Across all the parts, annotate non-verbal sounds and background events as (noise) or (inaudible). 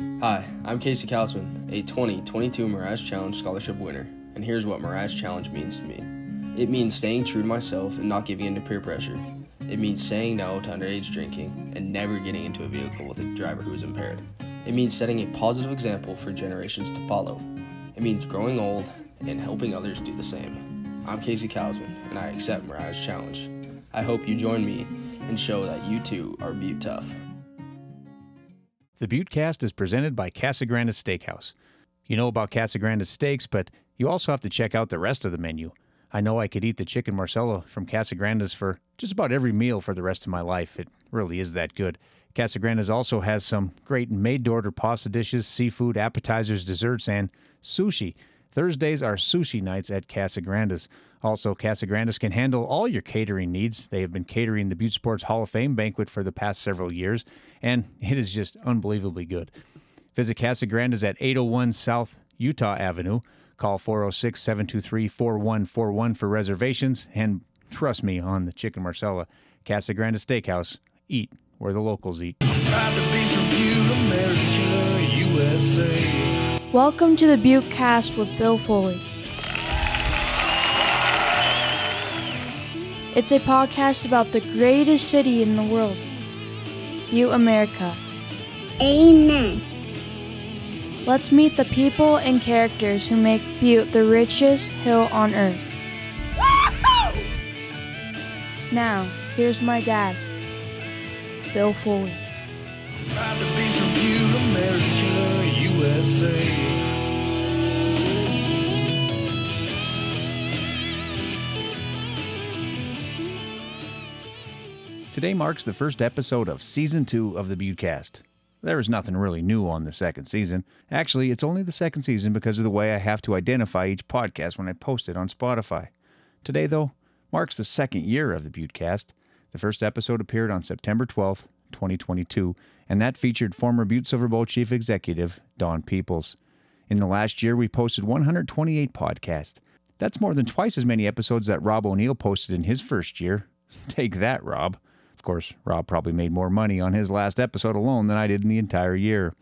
Hi, I'm Casey Kausman, a 2022 Mirage Challenge Scholarship winner, and here's what Mirage Challenge means to me. It means staying true to myself and not giving in to peer pressure. It means saying no to underage drinking and never getting into a vehicle with a driver who is impaired. It means setting a positive example for generations to follow. It means growing old and helping others do the same. I'm Casey Kausman, and I accept Mirage Challenge. I hope you join me and show that you too are Butte tough. The Buttecast is presented by Casagranda Steakhouse. You know about Casagranda steaks, but you also have to check out the rest of the menu. I know I could eat the chicken marsala from Casagranda's for just about every meal for the rest of my life. It really is that good. Casagranda's also has some great made to order pasta dishes, seafood, appetizers, desserts, and sushi. Thursdays are sushi nights at Casagranda's. Also, Casagranda's can handle all your catering needs. They have been catering the Butte Sports Hall of Fame banquet for the past several years, and it is just unbelievably good. Visit Casagranda's at 801 South Utah Avenue. Call 406 723 4141 for reservations, and trust me on the chicken marsala. Casagranda Steakhouse. Eat where the locals eat. Proud to be from Butte, America, USA. Welcome to the Butte Cast with Bill Foley. It's a podcast about the greatest city in the world, Butte, America. Amen. Let's meet the people and characters who make Butte the richest hill on earth. Now, here's my dad, Bill Foley. USA. Today marks the first episode of season two of the Buttecast. There is nothing really new on the second season. Actually, it's only the second season because of the way I have to identify each podcast when I post it on Spotify. Today, though, marks the second year of the Buttecast. The first episode appeared on September 12th, 2022, and that featured former Butte Silver Bowl Chief Executive Don Peoples. In the last year, we posted 128 podcasts. That's more than twice as many episodes that Rob O'Neill posted in his first year. (laughs) Take that, Rob. Of course, Rob probably made more money on his last episode alone than I did in the entire year.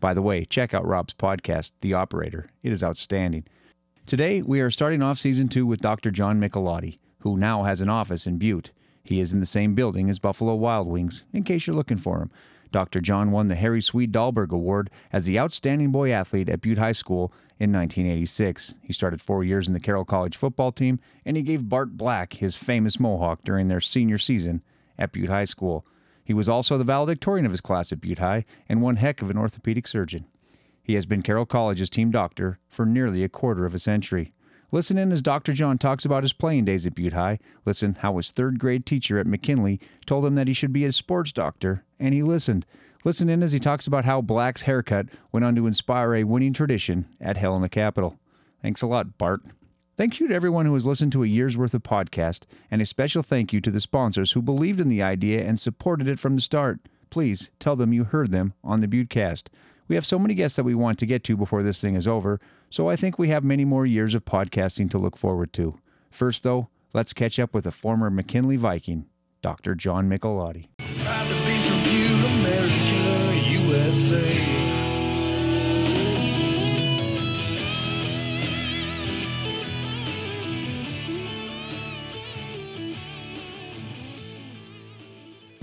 By the way, check out Rob's podcast, The Operator. It is outstanding. Today, we are starting off season two with Dr. John Michelotti, who now has an office in Butte. He is in the same building as Buffalo Wild Wings, in case you're looking for him. Dr. John won the Harry Swede Dahlberg Award as the Outstanding Boy Athlete at Butte High School in 1986. He started four years in the Carroll College football team, and he gave Bart Black his famous mohawk during their senior season at Butte High School. He was also the valedictorian of his class at Butte High and one heck of an orthopedic surgeon. He has been Carroll College's team doctor for nearly a quarter of a century. Listen in as Dr. John talks about his playing days at Butte High. Listen how his third grade teacher at McKinley told him that he should be a sports doctor, and he listened. Listen in as he talks about how Black's haircut went on to inspire a winning tradition at Helena Capital. Thanks a lot, Bart. Thank you to everyone who has listened to a year's worth of podcast, and a special thank you to the sponsors who believed in the idea and supported it from the start. Please tell them you heard them on the Buttecast. We have so many guests that we want to get to before this thing is over, so I think we have many more years of podcasting to look forward to. First, though, let's catch up with a former McKinley Viking, Dr. John Michelotti. Proud to be from Butte, America, USA.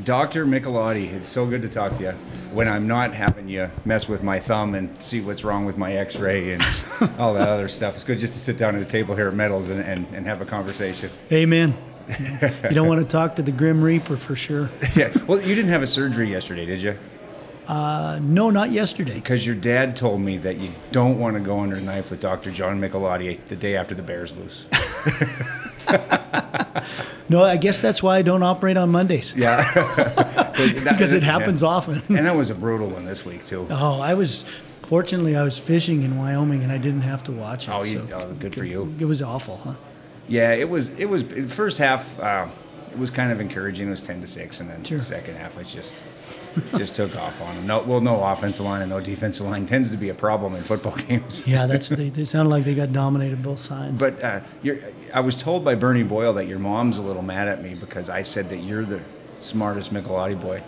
Dr. Michelotti, it's so good to talk to you when I'm not having you mess with my thumb and see what's wrong with my x ray and (laughs) all that other stuff. It's good just to sit down at the table here at Metals and, and, and have a conversation. Amen. you don't (laughs) want to talk to the Grim Reaper for sure. Yeah. Well, you didn't have a surgery yesterday, did you? Uh, no, not yesterday. Because your dad told me that you don't want to go under a knife with Dr. John Michelotti the day after the Bears lose. (laughs) No, I guess that's why I don't operate on Mondays Yeah. (laughs) because it happens often. And that was a brutal one this week, too. oh, I was fortunately I was fishing in Wyoming and I didn't have to watch it. Oh, you- so oh, good for you. It was awful, huh? Yeah, it was. It was the first half. Uh, it was kind of encouraging. It was ten to six, and then Sure. the second half, it just just took off on them. No, well, no offensive line and no defensive line (laughs) tends to be a problem in football (laughs) games. Yeah, that's they, they sound like they got dominated both sides. But uh, you're, I was told by Bernie Boyle that your mom's a little mad at me because I said that you're the smartest Michelotti boy,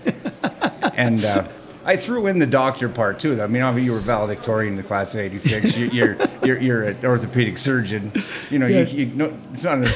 (laughs) and uh, I threw in the doctor part too. I mean, obviously you were valedictorian in the class of '86. You, you're you're you're an orthopedic surgeon. You know, Yeah. you, you no, it's not a,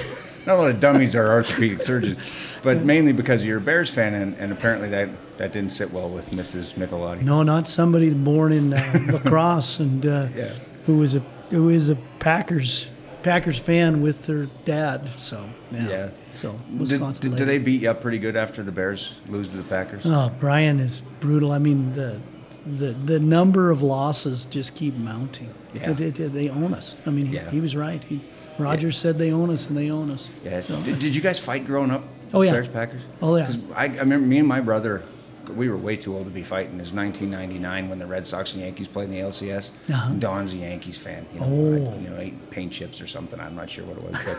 not a lot of dummies are orthopedic surgeons, but mainly because you're a Bears fan, and, and apparently that that didn't sit well with Mrs. Michelotti. No, not somebody born in uh, (laughs) La Crosse and uh, Yeah. who was a who is a Packers Packers fan with their dad. So yeah. Yeah. So Did, Wisconsin. did, lady. did they beat you up pretty good after the Bears lose to the Packers? Oh, Brian is brutal. I mean the. The, the number of losses just keep mounting. Yeah. It- it- they own us. I mean, he, Yeah. he was right. He, Rodgers said they own us, and they own us. Yeah. So- Did, did you guys fight growing up? Oh, yeah. Bears Packers. Oh, yeah. I, I remember me and my brother. We were way too old to be fighting. It was 1999 when the Red Sox and Yankees played in the LCS. Uh-huh. Don's a Yankees fan. You know, Oh. you know, ate paint chips or something. I'm not sure what it was, but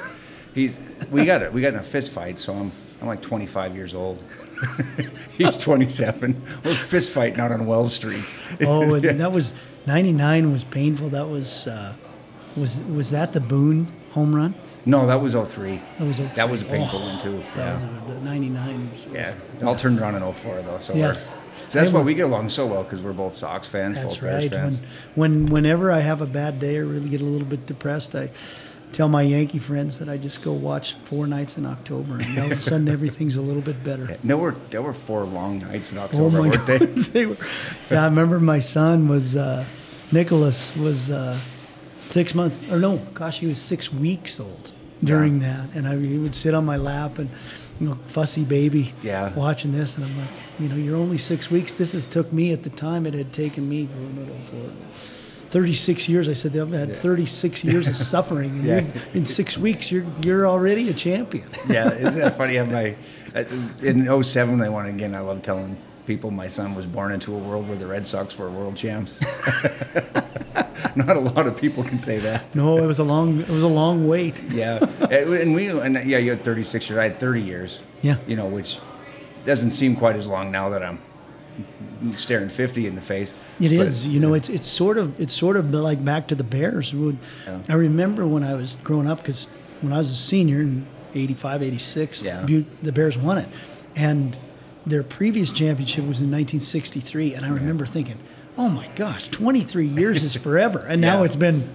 he's. We got it. We got in a fist fight. So I'm. I'm like 25 years old. (laughs) he's 27. We're fist fighting out on Wells Street. Oh, and (laughs) that was '99 was painful. That was uh, was was that the Boone home run? No, that was 03. That was That was a painful Oh, one too. That Yeah. was a, the '99. was- Yeah, it all turned around in 04 though. So Yes. so that's why we- we get along so well because we're both Sox fans, That's both Bears right. fans. When, when whenever I have a bad day or really get a little bit depressed, I tell my Yankee friends that I just go watch four nights in October, and all of a sudden everything's a little bit better. There were there were four long nights in October, Oh October, my weren't God! they? (laughs) they were, yeah, I remember my son was uh, Nicholas was uh, six months or no, gosh, he was six weeks old during that, and I he would sit on my lap and. You know, fussy baby, Yeah. watching this, and I'm like, you know, you're only six weeks. This has took me at the time. It had taken me for 36 years. I said I've had 36 (laughs) years of suffering, and Yeah. in six weeks, you're you're already a champion. yeah, isn't that funny? I my uh, in 07 they won again. I love telling people my son was born into a world where the Red Sox were world champs. (laughs) Not a lot of people can say that. No, it was a long it was a long wait. Yeah, and we and yeah, you had 36 years. I had 30 years. Yeah. you know, which doesn't seem quite as long now that I'm staring 50 in the face. It But- is, you know, it's it's sort of it's sort of like back to the Bears. Would- I remember when I was growing up because when I was a senior in 85, 86, Yeah. The Bears won it, and their previous championship was in 1963, and I remember thinking, oh my gosh, 23 years is forever, and now it's been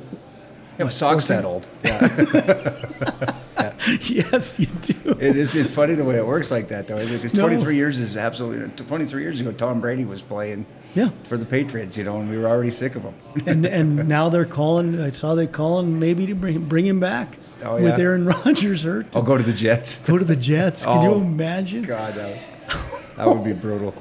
Yeah, socks that old. Yeah. (laughs) yes, you do. It is. It's funny the way it works like that, though. Because No. 23 years is absolutely. 23 years ago, Tom Brady was playing. Yeah. For the Patriots, you know, and we were already sick of him. (laughs) and and now they're calling. I saw they calling maybe to bring bring him back Oh, with? Aaron (laughs) Rodgers hurt. I'll go to the Jets. Go to the Jets. Can you Oh, imagine? God, that, that would be brutal.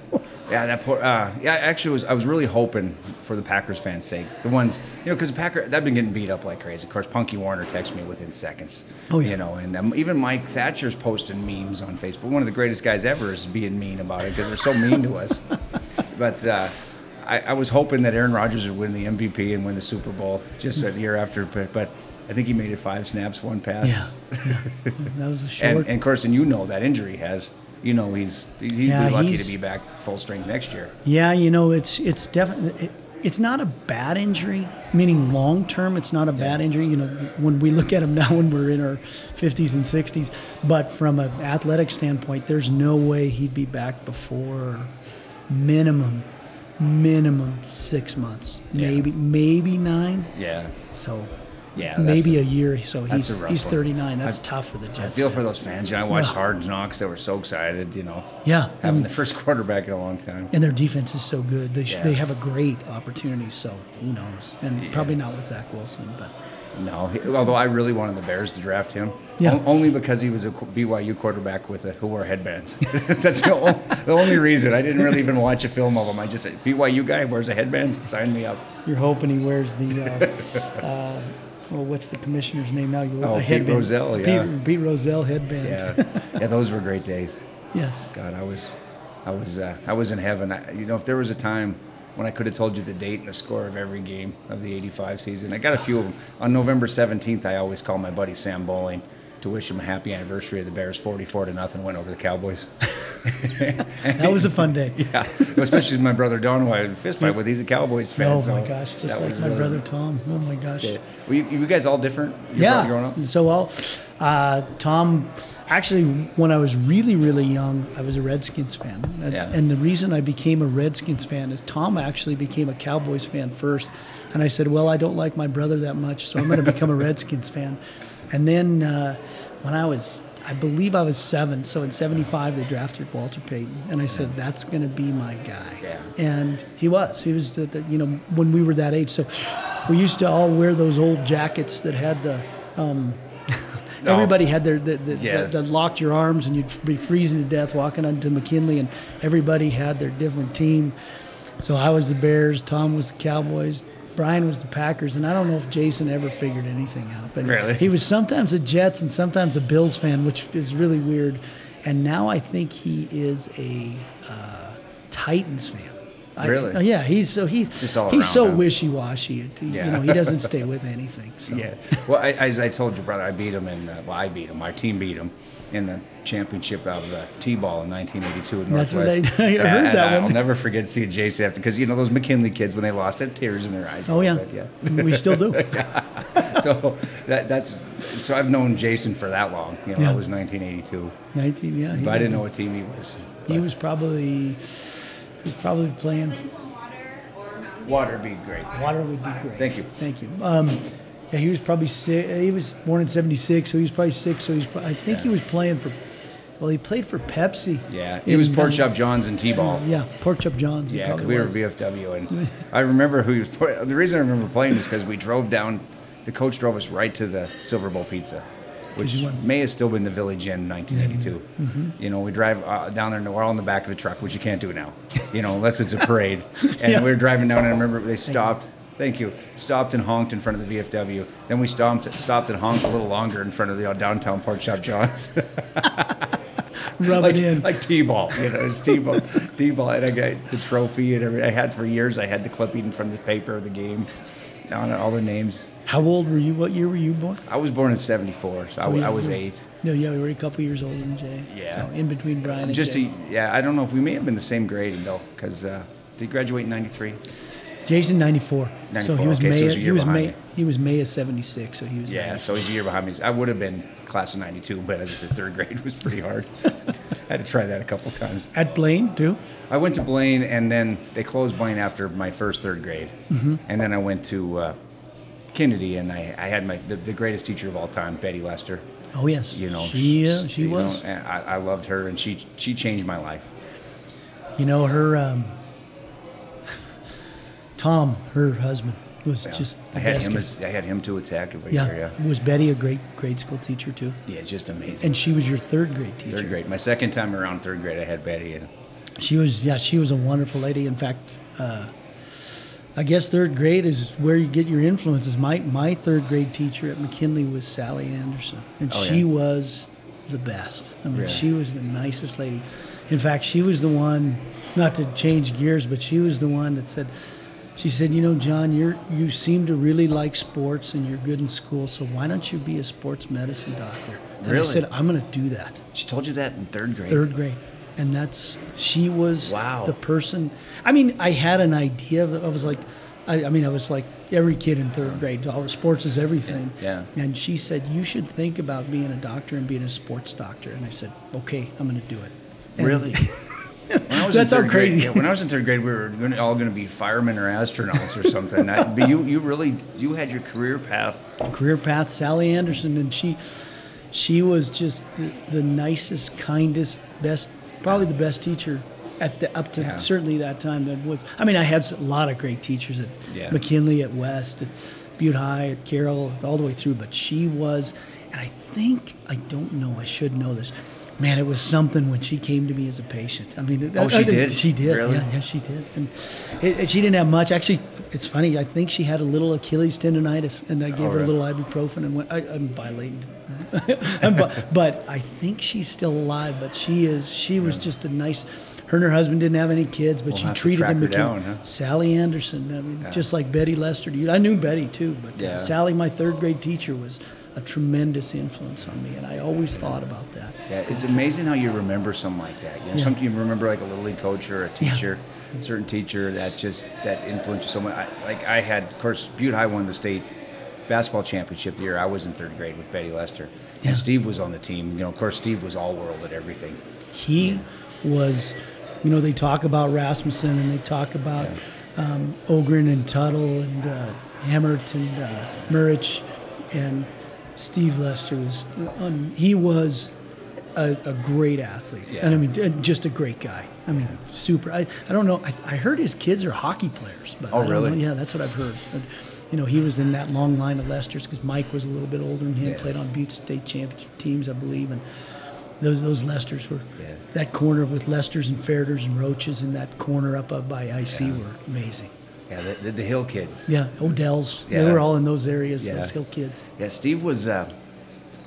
Yeah, that poor. Uh, yeah, actually, was I was really hoping for the Packers fans' sake, the ones you know, because the Packer they've been getting beat up like crazy. Of course, Punky Warner texted me within seconds. Oh, yeah. You know, and um, even Mike Thatcher's posting memes on Facebook. One of the greatest guys ever is being mean about it because they're so mean to us. But uh, I, I was hoping that Aaron Rodgers would win the MVP and win the Super Bowl just a year after, but, but I think he made it five snaps, one pass. Yeah. That was a (laughs) short. And, and Carson, you know that injury has. You know he's he'd Yeah, be lucky to be back full strength next year. yeah, you know, it's it's definitely it, it's not a bad injury. Meaning long term, it's not a bad injury. You know, when we look at him (laughs) now, when we're in our 50s and 60s, but from an athletic standpoint, there's no way he'd be back before minimum minimum six months, Yeah. maybe maybe nine. Yeah, So yeah. maybe a year. So he's he's 39. That's I- tough for the Jets. I feel for those fans. You know, I watched Yeah. Hard Knocks. They were so excited. You know, Yeah, having and- the first quarterback in a long time. And their defense is so good. They, sh- Yeah. they have a great opportunity. So who knows? And probably not with Zach Wilson, but No, he, although I really wanted the Bears to draft him. Yeah. O- only because he was a BYU quarterback with a, who wore headbands. (laughs) That's the, o- the only reason. I didn't really even watch a film of him. I just said, BYU guy wears a headband. Sign me up. you're hoping he wears the. Uh, (laughs) uh, well, what's the commissioner's name now? You Oh, a Pete headband. Rozelle, yeah. Pete, Pete Rozelle headband. Yeah, (laughs) yeah. Those were great days. yes. God, I was, I was, uh, I was in heaven. I, you know, if there was a time when I could have told you the date and the score of every game of the '85 season, I got a few of them. On November 17th, I always call my buddy Sam Bowling to wish him a happy anniversary of the Bears 44 to nothing win over the Cowboys. (laughs) That was a fun day. (laughs) yeah, especially my brother Don, who I had a fist fight with. He's a Cowboys fan. Oh so my gosh, just like my really- brother Tom. Oh my gosh. Yeah. Were you, you guys all different? Yeah. Growing up? So I'll, uh, Tom actually, when I was really, really young, I was a Redskins fan. And, Yeah. and the reason I became a Redskins fan is Tom actually became a Cowboys fan first. And I said, well, I don't like my brother that much, so I'm going to become a (laughs) Redskins fan. And then uh, when I was, I believe I was seven, so in 75, they drafted Walter Payton. And I said, that's going to be my guy. Yeah. And he was. He was, the, the, you know, when we were that age. So we used to all wear those old jackets that had the, um, (laughs) No. everybody had their, the, the, Yeah. the, the locked your arms and you'd be freezing to death walking onto McKinley, and everybody had their different team. So I was the Bears, Tom was the Cowboys, Brian was the Packers, and I don't know if Jason ever figured anything out. But Really? he was sometimes a Jets and sometimes a Bills fan, which is really weird. And now I think he is a uh, Titans fan. I- Really? uh, yeah, he's so he's he's so wishy-washy. Yeah. You know, he doesn't stay (laughs) with anything. So. Yeah. Well, I, as I told you, brother, I beat him, and uh, well, I beat him. My team beat him in the championship out of the T-ball in 1982 at That's what Northwest. I- (laughs) I heard and that I'll one. never forget seeing Jason after because you know those McKinley kids when they lost had tears in their eyes. Oh yeah. little bit, we still do. (laughs) yeah. so that that's so I've known Jason for that long. You know, Yeah. that was 1982, 19, yeah. but I didn't know what team he was. He was probably he was probably playing. water would be great. Water would be great. Thank you. Thank you. Um, yeah, he was probably six. He was born in '76, so he was probably six. So he's. I think he was playing for. Well, he played for Pepsi. Yeah, he in, was Pork uh, Chop Johns and T-ball. Yeah, Pork Chop Johns. Yeah, we were was. VFW, and (laughs) I remember who he was. The reason I remember playing is because we drove down. The coach drove us right to the Silver Bowl Pizza, which may have still been the Village Inn in 1982. Mm-hmm. You know, we drive uh, down there, and we're all in the back of a truck, which you can't do now. You know, unless it's a parade. (laughs) And Yeah. we were driving down, and I remember they stopped. Thank you. Stopped and honked in front of the VFW. Then we stopped, stopped and honked a little longer in front of the uh, downtown Pork Chop John's. (laughs) Rub like, it in. like T-ball, you know, it's T-ball, (laughs) T-ball, and I got the trophy and everything. I had for years. I had the clipping from the paper of the game, on all the names. How old were you? What year were you born? I was born in '74, so, I, So you- I was you- eight. No, yeah, we were a couple years older than Jay. Yeah. So in between Brian and Just Jay. a, yeah, I don't know if we may have been the same grade though, because uh, did you graduate in '93? Jason '94. So he was okay, May. he was a he was May. me. He was May of '76. So he was. Yeah, 94. so he's a year behind me. I would have been class of '92, but as I said, third grade was pretty hard. (laughs) I had to try that a couple times. At Blaine too. I went to Blaine, and then they closed Blaine after my first third grade, Mm-hmm. and then I went to uh, Kennedy, and I, I had my the, the greatest teacher of all time, Betty Lester. Oh yes. You know, she uh, she you know, was. I, I loved her, and she she changed my life. You know her. Um, Tom, her husband, was Yeah. just. I had him as I had him to attack every Yeah. year. Yeah, Was Betty a great grade school teacher too? yeah, just amazing. And she was your third grade teacher. third grade, my second time around third grade, I had Betty, and She was, yeah, she was a wonderful lady. In fact, uh, I guess third grade is where you get your influences. My my third grade teacher at McKinley was Sally Anderson, and Oh, she yeah. was the best. I mean, Really? she was the nicest lady. In fact, she was the one, not to change gears, but she was the one that said, she said, you know, John, you're you seem to really like sports and you're good in school, so why don't you be a sports medicine doctor? And I said, I'm going to do that she told you that in third grade. third grade and that's she was Wow. the person i mean i had an idea of, i was like I, I mean i was like every kid in third grade all sports is everything Yeah. and she said you should think about being a doctor and being a sports doctor and i said okay i'm going to do it And- Really? (laughs) When I was That's in how third grade, crazy- when I was in third grade, we were gonna, all going to be firemen or astronauts or something. I, but you, you really, you had your career path. career path sally anderson and she she was just the, the nicest kindest best probably the best teacher at the up to Yeah. certainly that time that was i mean i had a lot of great teachers at Yeah. mckinley at west at butte high at carroll all the way through but she was and i think i don't know i should know this man it was something when she came to me as a patient. I mean Oh, I- she I didn't- she did Really? yeah, yeah she did. And it, it- she didn't have much. Actually it's funny i think she had a little achilles tendonitis and i gave Oh, her a little ibuprofen and went I, i'm violating (laughs) I'm but i think she's still alive but she is she was just a nice her and her husband didn't have any kids but We'll she treated them down, huh? sally anderson. I mean Yeah. just like betty lester i knew betty too but Yeah. sally my third grade teacher was a tremendous influence on me and i always thought about that Yeah, it's amazing how you remember something like that. You know, Yeah. sometimes you remember like a little league coach or a Yeah. teacher, certain teacher that just that influenced you so much. I, like I had, of course, Butte High won the state basketball championship the year I was in third grade with Betty Lester, Yeah. and Steve was on the team. You know, of course, Steve was all world at everything. He was, you know, they talk about Rasmussen and they talk about um, Ogren and Tuttle and uh, Hammert and uh, Murich and Steve Lester was, um, he was a, a great athlete. Yeah. And I mean, just a great guy. I mean, super. I, I don't know. I, I heard his kids are hockey players. But Oh, really? know. Yeah, that's what I've heard. But, you know, he was in that long line of Lester's because Mike was a little bit older than him, Yeah. played on Butte State championship teams, I believe. And those those Lesters were Yeah. that corner with Lesters and Fairders and Roaches in that corner up, up by IC Yeah. were amazing. Yeah, the, the, the Hill kids. Yeah, Odell's. Yeah. They were all in those areas. Yeah. Those Hill kids. Yeah, Steve was. Uh,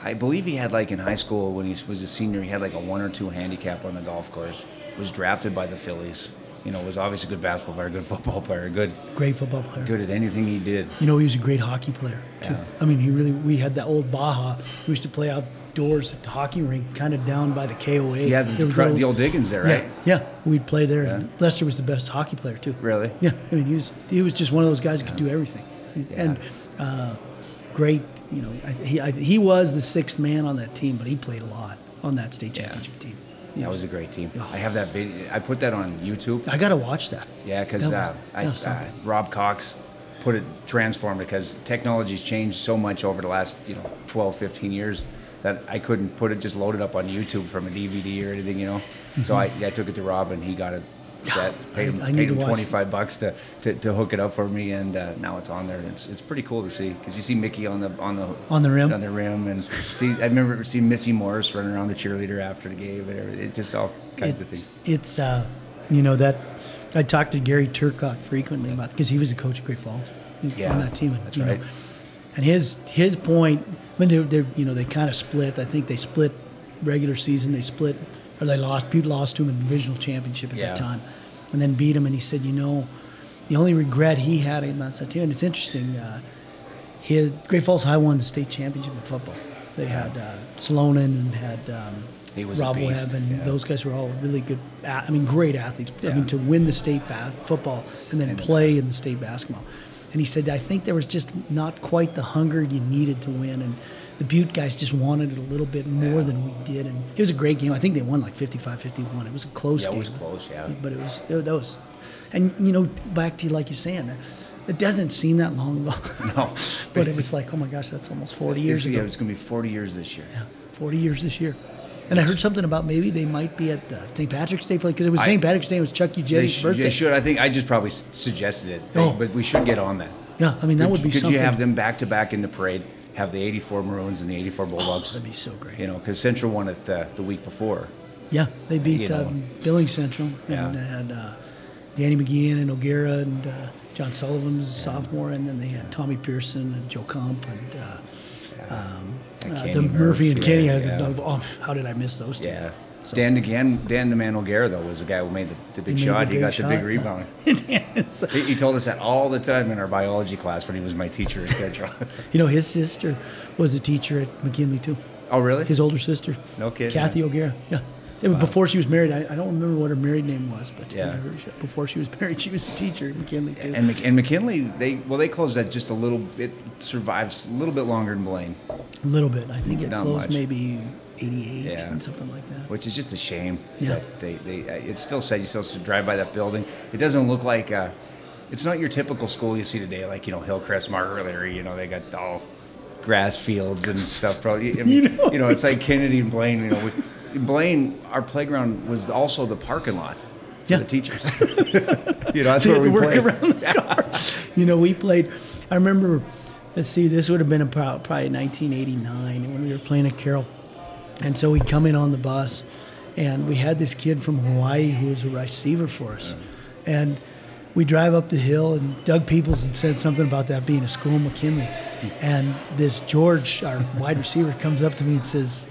I believe he had like in high school when he was a senior, he had like a one or two handicap on the golf course. Was drafted by the Phillies. You know, was obviously a good basketball player, good (laughs) football player, good Great football player. good at anything he did. You know, he was a great hockey player too. Yeah. I mean, he really. We had that old Baja. We used to play outdoors at the hockey rink, kind of down by the KOA. Yeah, the, There was the, old Diggins there, Yeah, right? yeah, we'd play there. Yeah. Lester was the best hockey player too. Really? Yeah, I mean, he was he was just one of those guys who could do everything, and uh, great. You know, I, he I, he was the sixth man on that team, but he played a lot on that state Yeah. championship team. That was a great team. I have that video. I put that on YouTube. I got to watch that. Yeah, because uh, I, that was uh. Rob Cox put it transformed because technology's changed so much over the last you know 12, 15 years that I couldn't put it just loaded up on YouTube from a DVD or anything, you know. So I, I took it to Rob and he got it. Set, (sighs) paid him, Mm-hmm. I paid him watch 25 bucks to, to, to hook it up for me, and uh, now it's on there. It's, it's pretty cool to see because you see Mickey on the on the On the rim? on the rim, and see I remember seeing Missy Morris running around the cheerleader after the game, and everything. It's just all kinds It- of things. It's uh, you know that I talked to Gary Turcotte frequently about because he was a coach at Great Falls Yeah, on that team. And, that's you know, and his his point they they you know they kind of split. I think they split regular season. They split or they lost. Butte lost to him in the divisional championship at Yeah. that time, and then beat him. And he said, you know, the only regret he had about that team, and it's interesting. Uh, his Great Falls High won the state championship in football. They had uh, Salonen and had um, He was Rob Webb, and yeah. those guys were all really good. I mean, great athletes. I mean, to win the state ba- football and then And- play in the state basketball. And he said, I think there was just not quite the hunger you needed to win, and the Butte guys just wanted it a little bit more than we did. And it was a great game. I think they won like 55-51. It was a close Yeah, it game. was close, yeah. But it was it, that was, and you know, back to like you're saying, it doesn't seem that long ago. (laughs) No. (laughs) but it was like, oh my gosh, that's almost 40 It's, years yeah, ago. it's going to be 40 years this year. Yeah, 40 years this year. And I heard something about maybe they might be at uh, St. Patrick's Day because it was St. Patrick's Day. It was Chuck E. Ujetti's sh- birthday. they should. I think I just probably s- suggested it, They- Oh. but we should get on that. Yeah, I mean that could, would be Could something. you have them back to back in the parade? Have the '84 Maroons and the '84 Bulldogs? Oh, that'd be so great. You know, because Central won it uh, the week before. Yeah, they beat You know. um, Billings Central Yeah. and they had uh, Danny McGeehan and O'Gara and uh, John Sullivan was a sophomore, and then they had Tommy Pearson and Joe Comp and uh, um, And uh, the Murphy Murphy, and Kenny. yeah, yeah. Oh, how did I miss those two? Yeah. So- Dan again. Dan the Man O'Gara though was the guy who made the, the big made the shot. he big got the big rebound. (laughs) So- he, he told us that all the time in our biology class when he was my teacher at Central. (laughs) you know, his sister was a teacher at McKinley too. oh really? His older sister. No kidding. Kathy O'Gara. Yeah. Was Before she was married, I, I don't remember what her married name was, but Yeah. before she was (laughs) married, she was a teacher at McKinley too. and, and McKinley, they well they closed that just a little bit. Survives a little bit longer than Blaine, a little bit. I think it Not closed much. maybe 88 Yeah. and something like that. which is just a shame. Yeah. That they, they uh, it's still said you still have to drive by that building. It doesn't look like uh, it's not your typical school you see today, like you know Hillcrest, Margaret. You know they got all grass fields and stuff. Probably, I (laughs) mean, you, know, it's like Kennedy and Blaine. You know, we, in Blaine, our playground was also the parking lot for Yeah. the teachers. (laughs) you know, that's So where we had to work played. around the car. You know, we played. I remember. Let's see. This would have been about probably 1989 when we were playing at Carroll, and so we'd come in on the bus, and we had this kid from Hawaii who was a receiver for us, and we drive up the hill, and Doug Peoples had said something about that being a school in McKinley, hmm. and this George, our wide receiver, comes up to me and says.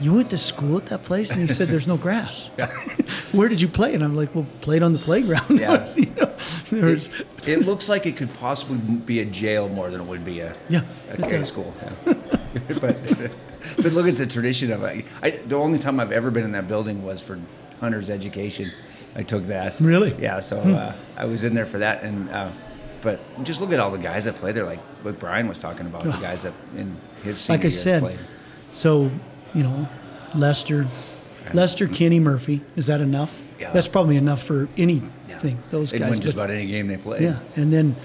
You went to school at that place, and he said, "There's no grass." (laughs) (laughs) Where did you play? And I'm like, "Well, played on the playground." Yeah. (laughs) you know, was, It, it looks like it could possibly be a jail more than it would be a Yeah, a K school. Yeah. but but look at the tradition of it. I, the only time I've ever been in that building was for Hunter's education. I took that. Really? Hmm. Yeah. So uh, I was in there for that, and uh, But just look at all the guys that play there, like what Brian was talking about, the guys that in his senior like I said, played. so you know, Lester, Lester, Kenny Murphy. Is that enough? Yeah. That's probably enough for anything. Those They guys. win just but- about any game they play. yeah, and then,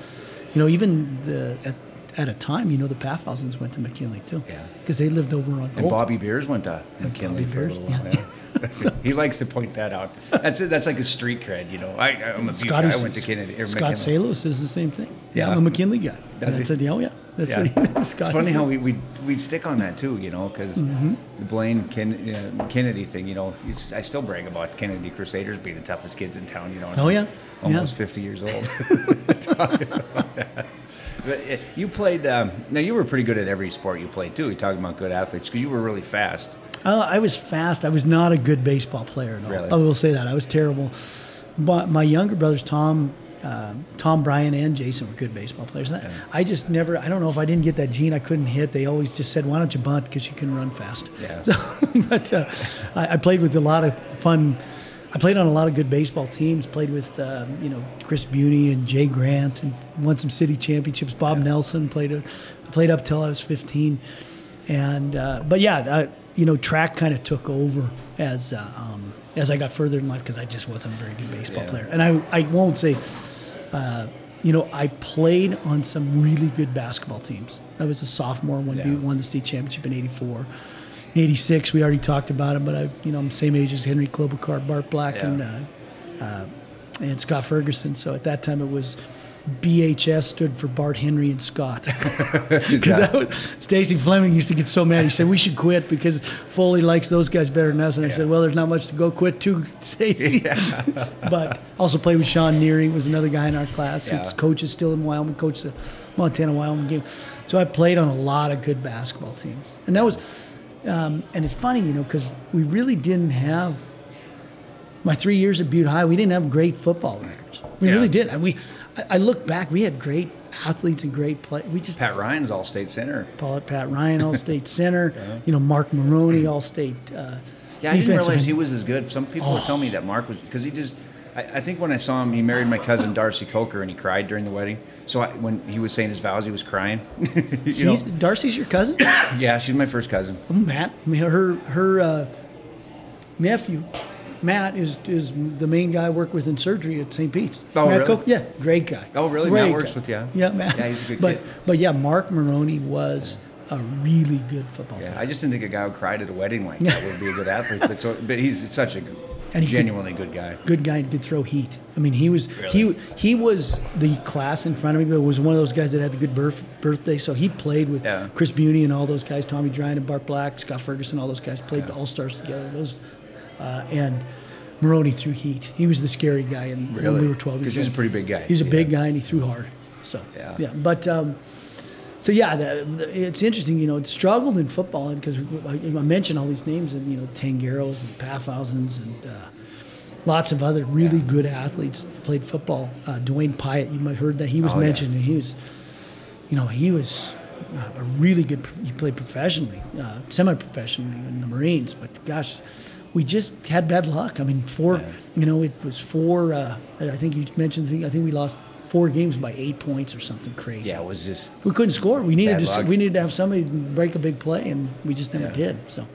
you know, even the at, at a time, you know, the Pathhausens went to McKinley too. Yeah. Because they lived over on And Bobby Beers went to McKinley Bobby for a Beers, little while. Yeah. (laughs) (laughs) he likes to point that out. That's that's like a street cred, you know. I, I'm a guy. I went to Kennedy. Or Scott McKinley. Salos is the same thing. Yeah. I'm a McKinley guy. Does and I he? said, yeah, oh, yeah. That's Yeah. what he (laughs) It's Scott funny how we we we'd stick on that too, you know, because Mm-hmm. the Blaine Ken, uh, Kennedy thing, you know, it's, I still brag about Kennedy Crusaders being the toughest kids in town, you know. Oh, yeah. almost Yeah. 50 years old. Talking about that. But uh, you played. Um, now you were pretty good at every sport you played too. You're talking about good athletes because you were really fast. Uh, I was fast. I was not a good baseball player at all. Really? I will say that I was terrible. But my younger brothers, Tom, uh, Tom, Brian, and Jason, were good baseball players. I just never. I don't know if I didn't get that gene. I couldn't hit. They always just said, "Why don't you bunt?" Because you can run fast. Yeah. (laughs) So, but uh, I, I played with a lot of fun. I played on a lot of good baseball teams. Played with um, you know Chris Buney and Jay Grant, and won some city championships. Bob Nelson played. A, played up till I was 15 and uh, but yeah, uh, you know, track kind of took over as uh, um, as I got further in life because I just wasn't a very good baseball Yeah. player, and I I won't say. Uh, you know, I played on some really good basketball teams. I was a sophomore when Yeah. we won the state championship in '84. 86, we already talked about him, but I, you know, I'm same age as Henry Klobuchar, Bart Black, Yeah. and uh, uh, and Scott Ferguson. So at that time, it was BHS stood for Bart Henry and Scott. (laughs) (laughs) Because Stacy Fleming used to get so mad. He said we should quit because Foley likes those guys better than us. And I said, well, there's not much to go. Quit to, (laughs) Stacy. but also played with Sean Neary, was another guy in our class. Yeah. His coach is still in Wyoming. Coached the Montana Wyoming game. So I played on a lot of good basketball teams, and that was. Um, and it's funny, you know, because we really didn't have my three years at Butte High. We didn't have great football records. We Yeah. really did. And we, I, I look back, we had great athletes and great play. We just Pat Ryan's all state center. Paul Pat Ryan, All State center. (laughs) You know, Mark Maroney, All State. Uh, Yeah, I didn't realize he was as good. Some people would tell me that Mark was because he just. I, I think when I saw him, he married my cousin Darcy Coker, and he cried during the wedding. So I, when he was saying his vows, he was crying. (laughs) you know? Darcy's your cousin? (coughs) Yeah, she's my first cousin. Oh, Matt, her her uh, nephew, Matt is is the main guy I work with in surgery at St. Pete's. Oh, Matt really? Yeah, great guy. Oh, really? Great Matt works guy. with you? Yeah, Matt. Yeah, he's a good but, kid. But yeah, Mark Maroney was a really good football Yeah, player. I just didn't think a guy would cry at a wedding like (laughs) that would be a good athlete. But so, but he's such a And he could- genuinely good guy. good guy and could throw heat. I mean, he was he he was the class in front of me, but was one of those guys that had the good birth, birthday. So he played with Yeah. Chris Buney and all those guys, Tommy Drine and Bart Black, Scott Ferguson, all those guys played the all stars together. Those uh, and Maroney threw heat. He was the scary guy, and when we were twelve years 'Cause he was a pretty big guy. He was a big guy, and he threw hard. So Yeah. yeah, but. Um, so yeah, the, the, it's interesting. You know, it struggled in football because I, I mentioned all these names, and you know, Tangeros and Pathhausens and uh, lots of other really good athletes played football. Uh, Dwayne Pyatt, you might have heard that he was Oh, yeah. mentioned, and he was, you know, he was uh, a really good. He played professionally, uh, semi-professionally in the Marines. But gosh, we just had bad luck. I mean, four. You know, it was four. Uh, I think you mentioned. I think we lost four games by eight points or something crazy. Yeah, it was just We couldn't score. We needed to. luck. We needed to have somebody break a big play, and we just never Yeah. did. So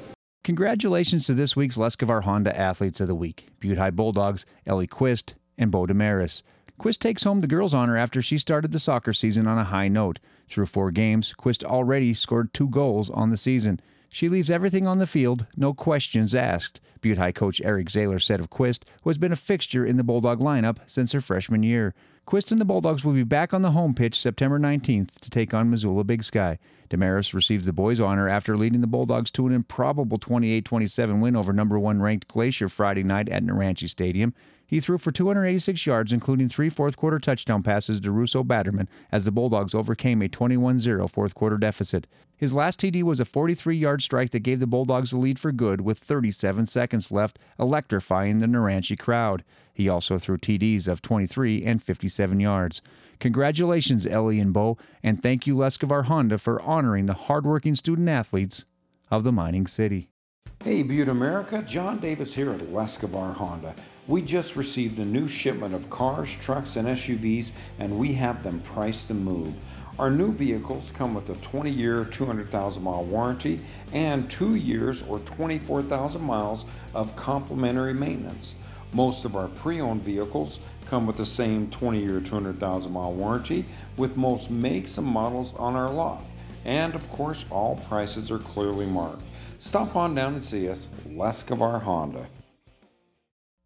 Congratulations to this week's Lescavar Honda Athletes of the Week Butte High Bulldogs, Ellie Quist, and Bo Damaris. Quist takes home the girls' honor after she started the soccer season on a high note. Through four games, Quist already scored two goals on the season. She leaves everything on the field, no questions asked. Butte High coach Eric Zahler said of Quist, who has been a fixture in the Bulldog lineup since her freshman year. Quist and the Bulldogs will be back on the home pitch September 19th to take on Missoula Big Sky. Damaris receives the boys' honor after leading the Bulldogs to an improbable 28 27 win over number one ranked Glacier Friday night at Naranche Stadium. He threw for 286 yards, including three fourth quarter touchdown passes to Russo Batterman as the Bulldogs overcame a 21 0 fourth quarter deficit. His last TD was a 43 yard strike that gave the Bulldogs the lead for good with 37 seconds left, electrifying the Naranche crowd. He also threw TDs of 23 and 57 yards. Congratulations, Ellie and Bo, and thank you, Lescavar Honda, for honoring the hardworking student athletes of the mining city. Hey, Butte America, John Davis here at Lescavar Honda. We just received a new shipment of cars, trucks, and SUVs, and we have them priced to move. Our new vehicles come with a 20 year, 200,000 mile warranty and two years or 24,000 miles of complimentary maintenance. Most of our pre owned vehicles come with the same 20 year, 200,000 mile warranty with most makes and models on our lot. And of course, all prices are clearly marked. Stop on down and see us, Lescavar Honda.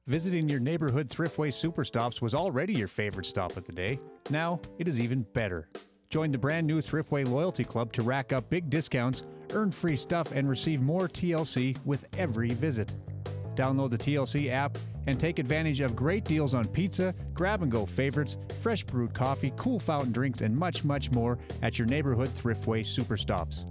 Visiting your neighborhood Thriftway Superstops was already your favorite stop of the day. Now it is even better. Join the brand new Thriftway Loyalty Club to rack up big discounts, earn free stuff, and receive more TLC with every visit. Download the TLC app and take advantage of great deals on pizza, grab and go favorites, fresh brewed coffee, cool fountain drinks, and much, much more at your neighborhood Thriftway Superstops.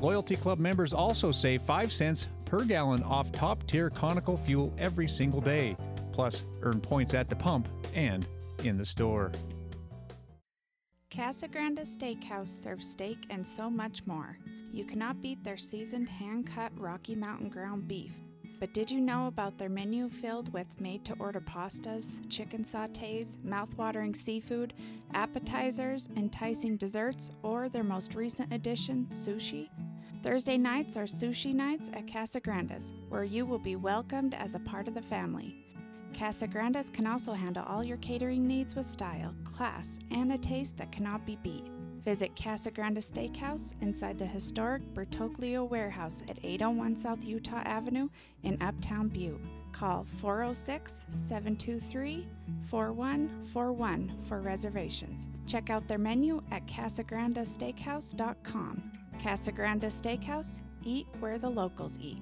Loyalty Club members also save 5 cents per gallon off top tier conical fuel every single day. Plus, earn points at the pump and in the store. Casagranda Steakhouse serves steak and so much more. You cannot beat their seasoned hand cut Rocky Mountain ground beef. But did you know about their menu filled with made to order pastas, chicken sautés, mouth-watering seafood, appetizers, enticing desserts, or their most recent addition, sushi? Thursday nights are sushi nights at Casagranda's, where you will be welcomed as a part of the family. Casagranda's can also handle all your catering needs with style, class, and a taste that cannot be beat. Visit Casagranda Steakhouse inside the historic Bertoglio warehouse at 801 South Utah Avenue in Uptown Butte. Call 406 723 4141 for reservations. Check out their menu at casagrandesteakhouse.com. Casagranda Steakhouse, eat where the locals eat.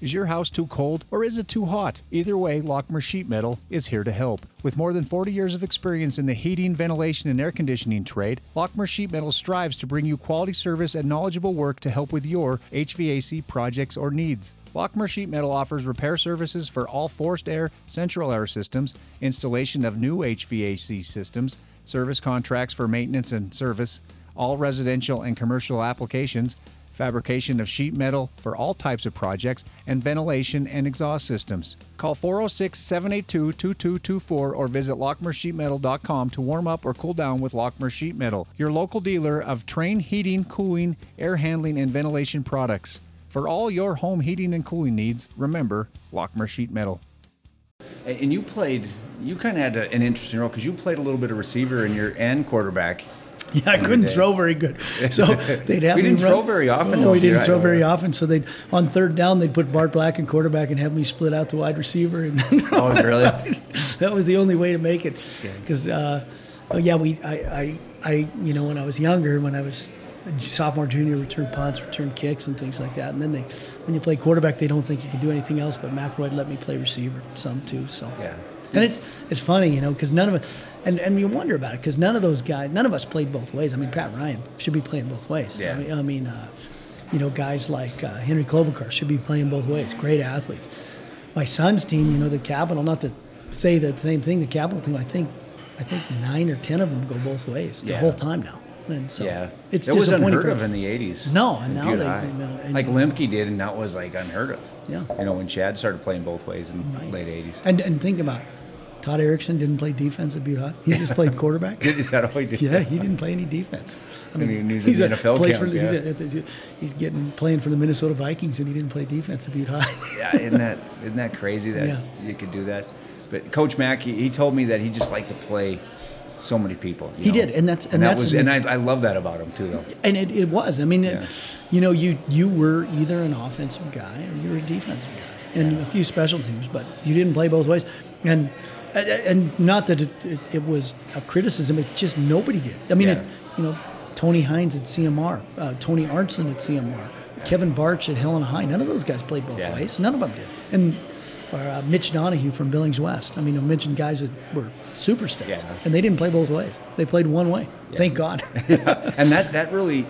Is your house too cold or is it too hot? Either way, Lockmer Sheet Metal is here to help. With more than 40 years of experience in the heating, ventilation, and air conditioning trade, Lockmer Sheet Metal strives to bring you quality service and knowledgeable work to help with your HVAC projects or needs. Lockmer Sheet Metal offers repair services for all forced air, central air systems, installation of new HVAC systems, service contracts for maintenance and service, all residential and commercial applications, fabrication of sheet metal for all types of projects, and ventilation and exhaust systems. Call 406 782 2224 or visit lockmersheetmetal.com to warm up or cool down with Lockmer Sheet Metal, your local dealer of Trane heating, cooling, air handling, and ventilation products. For all your home heating and cooling needs, remember Lockmer Sheet Metal. And you played, you kind of had an interesting role because you played a little bit of receiver and your and quarterback. (laughs) Yeah, I couldn't throw very good. So (laughs) they'd have We me didn't run- throw very often, No, we didn't throw very often. So they'd on third down they'd put Bart Black in quarterback and have me split out to wide receiver. And Oh, (laughs) really? that was the only way to make it. Because uh, oh yeah, we I, I I you know when I was younger, when I was sophomore, junior, return punts, return kicks, and things like that. And then they when you play quarterback, they don't think you can do anything else. But McElroy let me play receiver some too. So Yeah. And it's it's funny, you know, because none of us, and, and you wonder about it, because none of those guys, none of us played both ways. I mean, Pat Ryan should be playing both ways. Yeah. I mean, I mean uh, you know, guys like uh, Henry Klobuchar should be playing both ways. Great athletes. My son's team, you know, the Capital, not to say the same thing, the Capital team, I think, I think nine or ten of them go both ways the Yeah. whole time now. And so yeah, it's it was unheard of in the '80s. No, and now they- they and- like Limke did, and that was like unheard of. Yeah. you know when Chad started playing both ways in Right. late '80s. And and think about, it. Todd Erickson didn't play defense at Butte High. He just played (laughs) quarterback. Is that all he did? Yeah, he didn't play any defense. I And he- he's in the NFL plays camp, for, yeah. he's, a- he's getting playing for the Minnesota Vikings, and he didn't play defense at Butte High. (laughs) yeah, isn't that isn't that crazy that Yeah. you could do that? But Coach Mack, he, he told me that he just liked to play so many people. He know? did, and that's- and that that's- was and I, I love that about him too, though. and it, it was. I mean, it, you know, you you were either an offensive guy or you were a defensive guy, and a few special teams, but you didn't play both ways. And and not that it, it, it was a criticism; it just nobody did. I mean, Yeah. it, you know, Tony Hines at CMR, uh, Tony Arnson at CMR, Kevin Barch at Helena High. None of those guys played both Yeah. ways. None of them did. And uh, Mitch Donahue from Billings West. I mean, I mentioned guys that were superstars, Yeah. and they didn't play both ways. They played one way. Thank God. (laughs) and that that really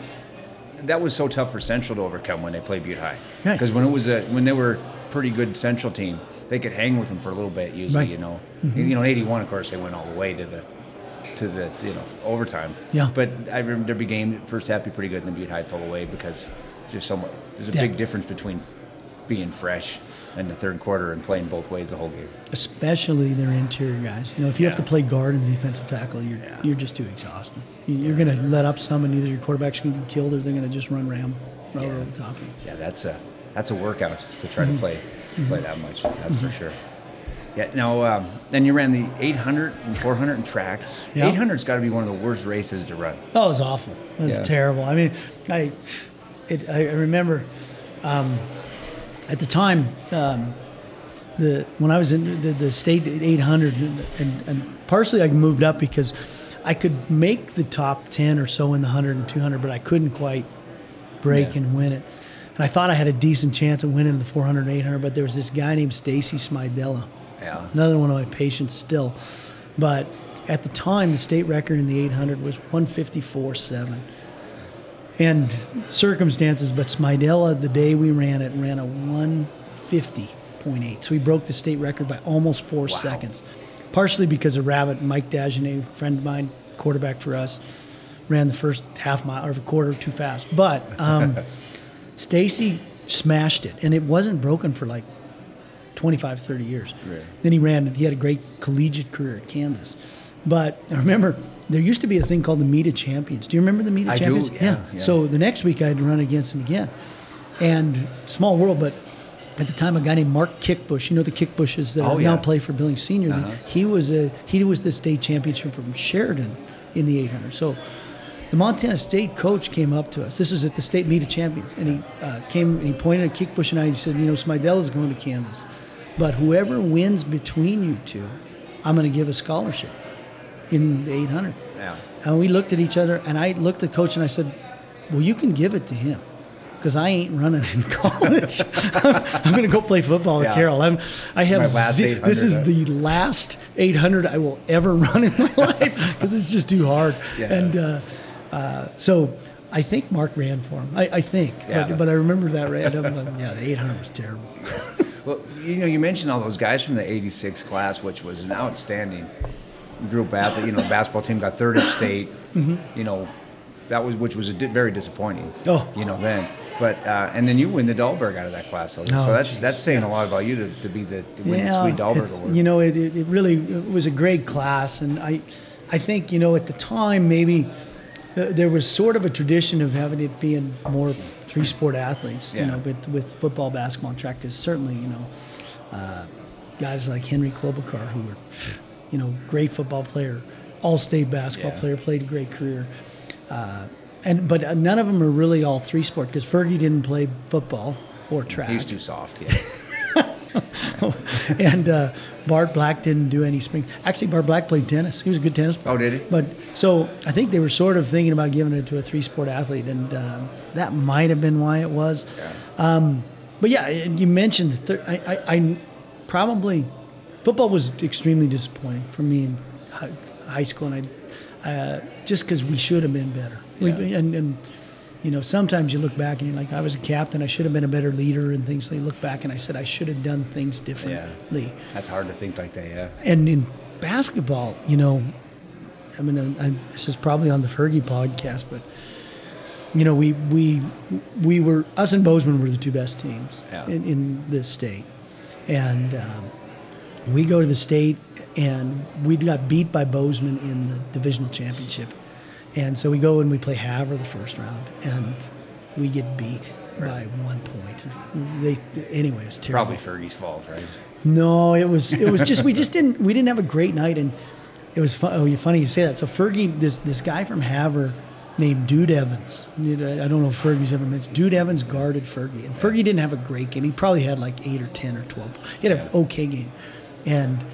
that was so tough for Central to overcome when they played Butte High. Right. Because when it was a when they were pretty good Central team, they could hang with them for a little bit usually. Right. You know, Mhm. you know, in '81, of course, they went all the way to the to the you know overtime. Yeah. But I remember there'd be game first half be pretty good, and then Butte High pull away because there's so much. There's a Yeah. big difference between being fresh in the third quarter and playing both ways the whole game. especially their interior guys. You know, if you have to play guard and defensive tackle, you're Yeah. you're just too exhausted. You- You're going to let up some, and either your quarterback's going to get killed or they're going to just run ram right Yeah. over the top of you. Yeah, that's a that's a workout to try Mm-hmm. to play play that much. That's for sure. Yeah. Now, um, then you ran the 800 and 400 in track. Yeah. 800's got to be one of the worst races to run. Oh, it was awful. It was Yeah. terrible. I mean, I, it, I I remember um, at the time um, the when I was in the, the state 800, and, and, and partially I moved up because I could make the top 10 or so in the 100 and 200, but I couldn't quite break Yeah. and win it. And I thought I had a decent chance of winning the 400 and 800, but there was this guy named Stacy Smidella Yeah. another one of my patients still. But at the time, the state record in the 800 was 154.7. And circumstances, but Smidella, the day we ran it, ran a 150.8. So we broke the state record by almost four seconds. Partially because of Rabbit, Mike Dagenet, friend of mine, quarterback for us, ran the first half mile or a quarter too fast. But um, (laughs) Stacy smashed it, and it wasn't broken for like 25, 30 years. Right. Then he ran, he had a great collegiate career at Kansas. But I remember there used to be a thing called the Meet of Champions. Do you remember the Meet of I do, Champions? yeah, yeah. So the next week I had to run against him again. And small world, but at the time a guy named Mark Kickbush, you know the Kickbushes that Oh, now play for Billings Senior. Uh-huh. He was a he was the state championship from Sheridan in the 800. So the Montana State coach came up to us. This is at the state meet of champions, and he uh, came and he pointed at Kickbush and I. And he said, "You know, Smidell is going to Kansas, but whoever wins between you two, I'm going to give a scholarship in the 800." Yeah. And we looked at each other, and I looked at coach and I said, "Well, you can give it to him." Because I ain't running in (laughs) college, I'm going to go play football Yeah. at Carroll. I'm, I This is have my last ze- this is the last 800 I will ever (laughs) run in my life because it's just too hard. Yeah. And uh, uh, so I think Mark ran for him. I, I think, Yeah. but, but I remember that ran. I'm yeah, the 800 was terrible. (laughs) Well, you know, you mentioned all those guys from the '86 class, which was an outstanding group athlete. You know, the basketball team got third at state. You know, that was which was a di- very disappointing. Mm-hmm. Oh. you know then. But uh, and then you win the Dahlberg out of that class, so, so Oh, that's jeez. that's saying a lot about you to, to be the to win the Swede Dahlberg award. you know, it, it, really it was a great class, and I, I think you know at the time maybe there was sort of a tradition of having it being more three sport athletes, Yeah. you know, with, with football, basketball, and track. Because certainly you know, uh, guys like Henry Klobuchar, who were, you know, great football player, all-state basketball Yeah. player, played a great career. Uh, and but uh, none of them are really all three sport because Fergie didn't play football or track. He's too soft. Yeah. (laughs) (laughs) and uh, Bart Black didn't do any spring. Actually, Bart Black played tennis. He was a good tennis player. Oh, did he? But so I think they were sort of thinking about giving it to a three-sport athlete, and um, that might have been why it was. Um, but yeah, you mentioned thir- I, I, I probably football was extremely disappointing for me in high, high school, and I uh, just because we should have been better. We, Yeah. and, and you know, sometimes you look back and you're like, I was a captain. I should have been a better leader and things. So you look back and I said I should have done things differently. Yeah. That's hard to think like that. Yeah. And in basketball, you know, I mean, I, this is probably on the Fergie podcast, but you know, we we we were us and Bozeman were the two best teams Yeah. in, in the state, and um, we go to the state and we got beat by Bozeman in the divisional championship, and so we go and we play Havre the first round, and we get beat by one point. They anyway, it's terrible. Probably Fergie's fault, right? No, it was it was just we just didn't we didn't have a great night and it was fun, oh you funny you say that. So Fergie this this guy from Havre named Dude Evans. I don't know if Fergie's ever mentioned. Dude Evans guarded Fergie and Fergie didn't have a great game. He probably had like eight or ten or twelve. He had an okay game, and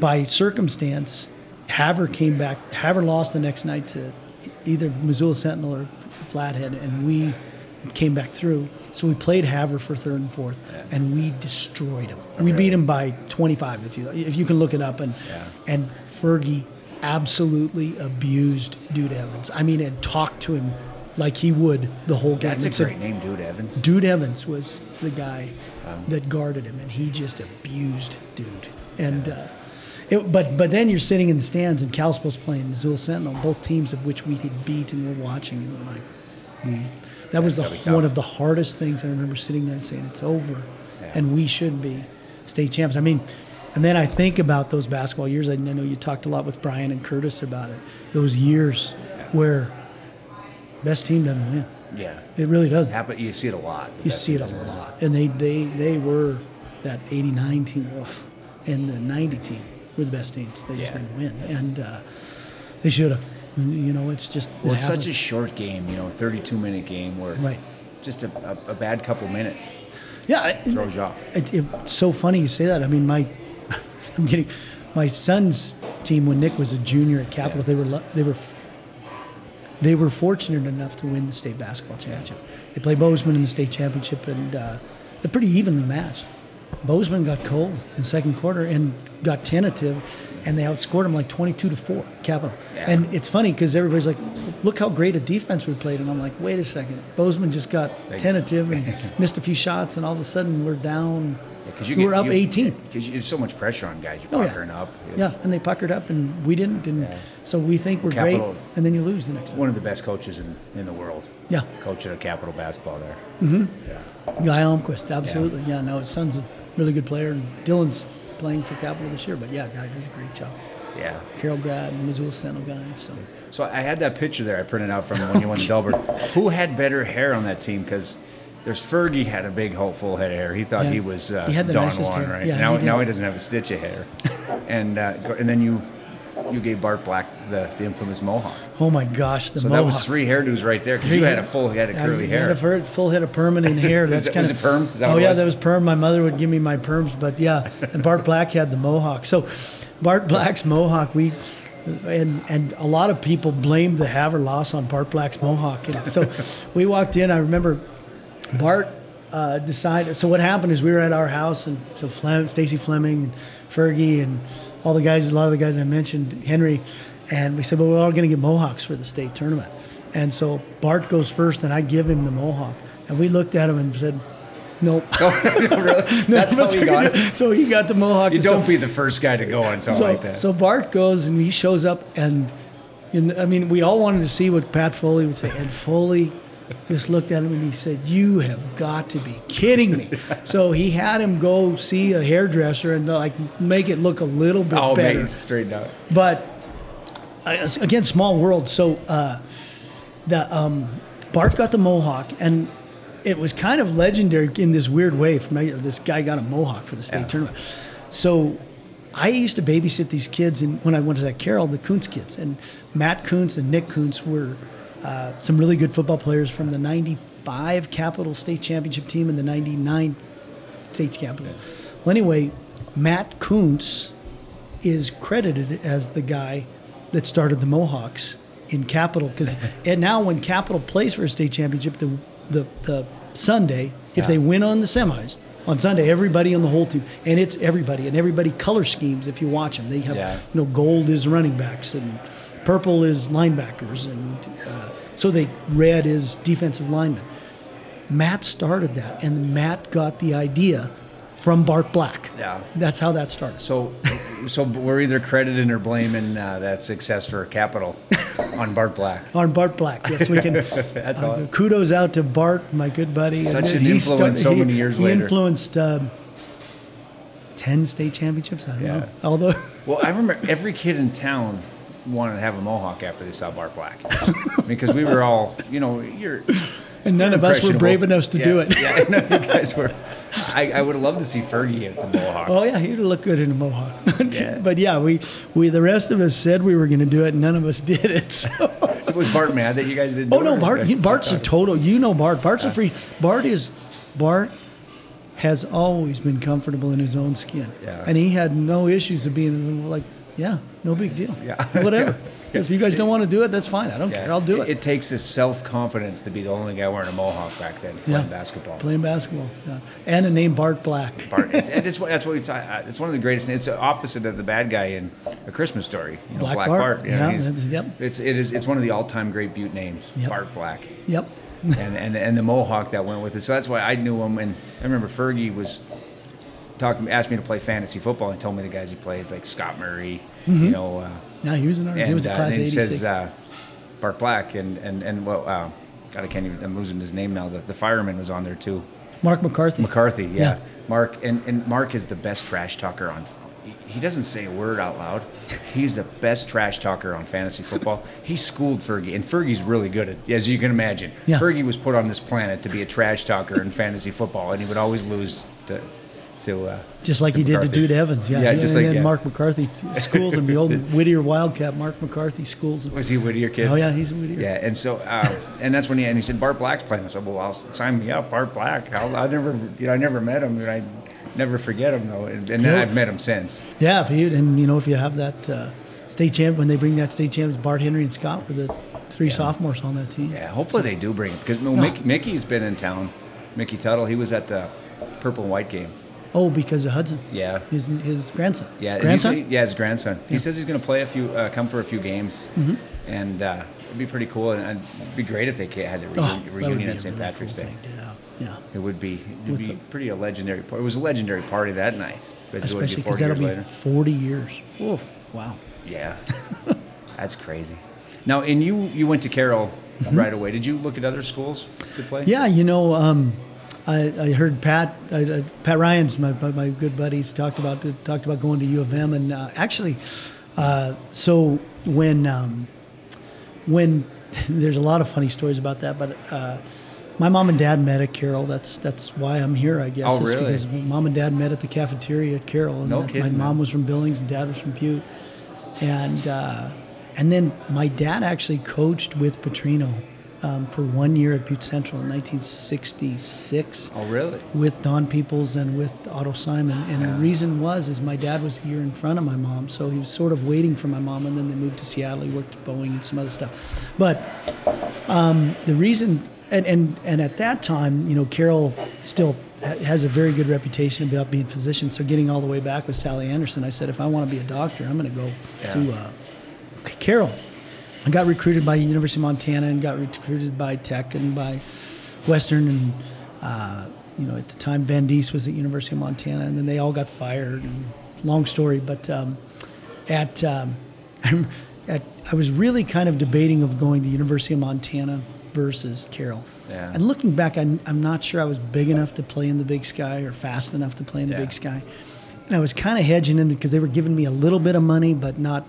by circumstance, Havre came back. Havre lost the next night to either Missoula Sentinel or Flathead, and we came back through. So we played Havre for third and fourth, and we destroyed him. We beat them by 25, if you if you can look it up. And Yeah. and Fergie absolutely abused Dude Evans. I mean, and talked to him like he would the whole game. That's a great name, dude. Evans. Dude Evans was the guy that guarded him, and he just abused Dude. And uh, it, but but then you're sitting in the stands, and Kalispell's playing Missoula Sentinel, both teams of which we had beat and we're watching, and we're like, We, that was the, that'd be tough. one of the hardest things. I remember sitting there and saying, "It's over," Yeah. and we should be state champs. I mean, and then I think about those basketball years. I know you talked a lot with Brian and Curtis about it. Those years where best team doesn't win. Yeah. It really doesn't. Happen, you see it a lot. You see it a lot, and they they they were that '89 team and the '90 team were the best teams. They just Yeah. didn't win, and uh, they should have. You know, it's just Well, it it's such a short game, you know, 32 minute game where Right. just a, a, a bad couple minutes yeah. it- throws you off. It, it's so funny you say that. I mean, my, (laughs) I'm getting, my son's team when Nick was a junior at Capital, they were they were, they were fortunate enough to win the state basketball championship. They played Bozeman in the state championship, and uh, they're pretty evenly matched. Bozeman got cold in the second quarter and got tentative, and they outscored them like 22 to four. Capital. Yeah. And it's funny because everybody's like, "Look how great a defense we played," and I'm like, "Wait a second, Bozeman just got tentative and (laughs) missed a few shots, and all of a sudden we're down." Because you we're up you, 18. Because there's so much pressure on guys. Oh, You're yeah. puckering up. It's Yeah, and they puckered up, and we didn't, and Yeah. so we think we're Capital- great, and then you lose the next time. One of the best coaches in, in the world. Yeah, Coach at Capital basketball there. Mm-hmm. Yeah, Guy Almquist, absolutely. Yeah. no, his son's a really good player, and Dylan's playing for Capital this year. But yeah, Guy does a great job. Yeah. Carroll grad, Missoula Sentinel guy. So So I had that picture there I printed out from when you went to Delbert. (laughs) Who had better hair on that team? Because there's Fergie had a big, whole full head of hair. He thought Yeah. he was uh, He had the Don Juan, right? Yeah, now, he now he doesn't have a stitch of hair. (laughs) and uh, and then you you gave Bart Black the, the infamous mohawk. oh my gosh, the So mohawk. that was three hairdos right there because you had a full head of curly hair. I had a full head of permanent hair. (laughs) That's it- kind was of it perm? Oh yeah, was? that was perm. My mother would give me my perms, but yeah, and Bart Black had the mohawk. So Bart Black's mohawk, we and and a lot of people blamed the Havre loss on Bart Black's mohawk. And so we walked in. I remember Bart uh, decided. So what happened is we were at our house, and so Flem, Stacy Fleming, and Fergie, and all the guys, a lot of the guys I mentioned, Henry, and we said, well, we're all going to get mohawks for the state tournament. And so Bart goes first, and I give him the mohawk, and we looked at him and said, nope. (laughs) (laughs) (laughs) That's how he got it. So he got the mohawk. You don't be the first guy to go on something so, like that. so Bart goes and he shows up and in the, I mean we all wanted to see what Pat Foley would say and Foley just looked at him and he said you have got to be kidding me (laughs) so he had him go see a hairdresser and like make it look a little bit oh, better man, straightened out. but uh, again, small world. So uh, the um, Bart got the mohawk, and it was kind of legendary in this weird way. From this guy got a mohawk for the state Yeah. tournament. So I used to babysit these kids, and when I went to that Carroll, the Kuntz kids, and Matt Kuntz and Nick Kuntz were uh, some really good football players from the '95 Capital State Championship team and the '99 state capital. Well, anyway, Matt Kuntz is credited as the guy that started the Mohawks in Capital because (laughs) and now when Capital plays for a state championship, the the, the Sunday if Yeah. they win on the semis on Sunday, everybody on the whole team and it's everybody and everybody color schemes. If you watch them, they have Yeah. you know gold is running backs and purple is linebackers and uh, so they red is defensive linemen. Matt started that, and Matt got the idea from Bart Black. Yeah. That's how that started. So, so we're either crediting or blaming uh, that success for Capital on Bart Black. (laughs) On Bart Black, yes, we can. (laughs) That's uh, all. kudos out to Bart, my good buddy. Such an He influence so he- many years he later. He influenced um, ten state championships. I don't Yeah. know. Although, Well, I remember every kid in town wanted to have a mohawk after they saw Bart Black, (laughs) because we were all, you know, you're. and none of us were brave enough to Yeah, do it. Yeah, I know you guys were. I, I would have loved to see Fergie at the mohawk. Oh yeah, he'd look good in a mohawk. (laughs) Yeah. but yeah, we we the rest of us said we were going to do it, and none of us did it. So. (laughs) Was Bart mad that you guys didn't? Oh do no, it? Bart. he- Bart's a total. You know Bart. Bart's a free. Bart is. Bart has always been comfortable in his own skin. Yeah. And he had no issues of being like, yeah, no big deal. Yeah. (laughs) Whatever. (laughs) If you guys don't want to do it, that's fine. I don't Yeah. care. I'll do It, it. takes this self confidence to be the only guy wearing a mohawk back then playing Yeah. basketball. Playing basketball. Yeah. And a name Bart Black. (laughs) Bart, it's, and it's, that's what we talk, uh, It's one of the greatest. It's the opposite of the bad guy in A Christmas Story. You know, Black Black, Bart. Bart. you know, Yeah, he's- yep. It's it is it's one of the all time great Butte names. Yep. Bart Black. Yep. and, and and the mohawk that went with it. So that's why I knew him. And I remember Fergie was talking, asked me to play fantasy football, and told me the guys he plays, like Scott Murray, you know. Uh, Yeah, he was an and Mm-hmm. He was a uh, class he 86. says uh, Bart Black, and and and well, uh, God, I can't even. I'm losing his name now. The, the fireman was on there too. Mark McCarthy. McCarthy, yeah. Yeah. Mark and, and Mark is the best trash talker on. he- He doesn't say a word out loud. He's the best trash talker on fantasy football. He schooled Fergie, and Fergie's really good at, as you can imagine. Yeah. Fergie was put on this planet to be a trash talker in fantasy football, and he would always lose to, to. Uh, Just like he did to Dude Evans. Yeah. yeah, just and like then yeah. Mark McCarthy schools him. The old (laughs) Whittier Wildcat, Mark McCarthy schools him. Was he a Whittier kid? Oh, yeah, he's a Whittier. Yeah, and so, uh, and that's when he and he said Bart Black's playing. I said, well, I'll sign me up, Bart Black. I'll, I never, you know, I never met him, and I never forget him though. And, and. I've met him since. Yeah, if you, and you know if you have that uh, state champ when they bring that state champs, Bart Henry and Scott were the three sophomores on that team. Yeah, hopefully they do bring him because no, No. Mickey, Mickey's been in town. Mickey Tuttle, he was at the purple and white game. Oh, because of Hudson. Yeah. His his grandson. Yeah, Grandson. yeah, his grandson. He says he's going to play a few, uh, come for a few games, Mhm. and uh, it'd be pretty cool. And it'd be great if they had Oh, reuni- that would reunion at St. really Patrick's cool Day. thing, Yeah, yeah. It would be, it'd With be the- pretty a legendary. It was a legendary party that night. But it would be Especially because that'll be later. 40 years. Oh, wow. Yeah, (laughs) that's crazy. Now, and you you went to Carroll right away. Did you look at other schools to play? Mm-hmm. Yeah, you know, um, I, I heard Pat I, Pat Ryan's my, my, my good buddies talked about talked about going to U of M, and uh, actually, uh, so when um, when (laughs) there's a lot of funny stories about that, but. Uh, my mom and dad met at Carroll. That's that's why I'm here, I guess. Oh, really? Because mom and dad met at the cafeteria at Carroll. And No that- My kidding, mom man. was from Billings and dad was from Butte, and uh, and then my dad actually coached with Petrino um, for one year at Butte Central in 1966 Oh, really? with Don Peoples and with Otto Simon. And the reason was is my dad was a year in front of my mom, so he was sort of waiting for my mom. And then they moved to Seattle. He worked at Boeing and some other stuff. But um, the reason, and, and and at that time, you know, Carroll still has a very good reputation about being a physician. So getting all the way back with Sally Anderson, I said, if I want to be a doctor, I'm going to go Yeah. to uh, Carroll. I got recruited by University of Montana and got recruited by Tech and by Western and uh, you know at the time Van Diest was at University of Montana and then they all got fired. And long story, but um, at um, (laughs) at I was really kind of debating of going to University of Montana versus Carroll. Yeah. And looking back, I'm, I'm not sure I was big enough to play in the Big Sky or fast enough to play in the Yeah. Big Sky. And I was kind of hedging in because they were giving me a little bit of money, but not.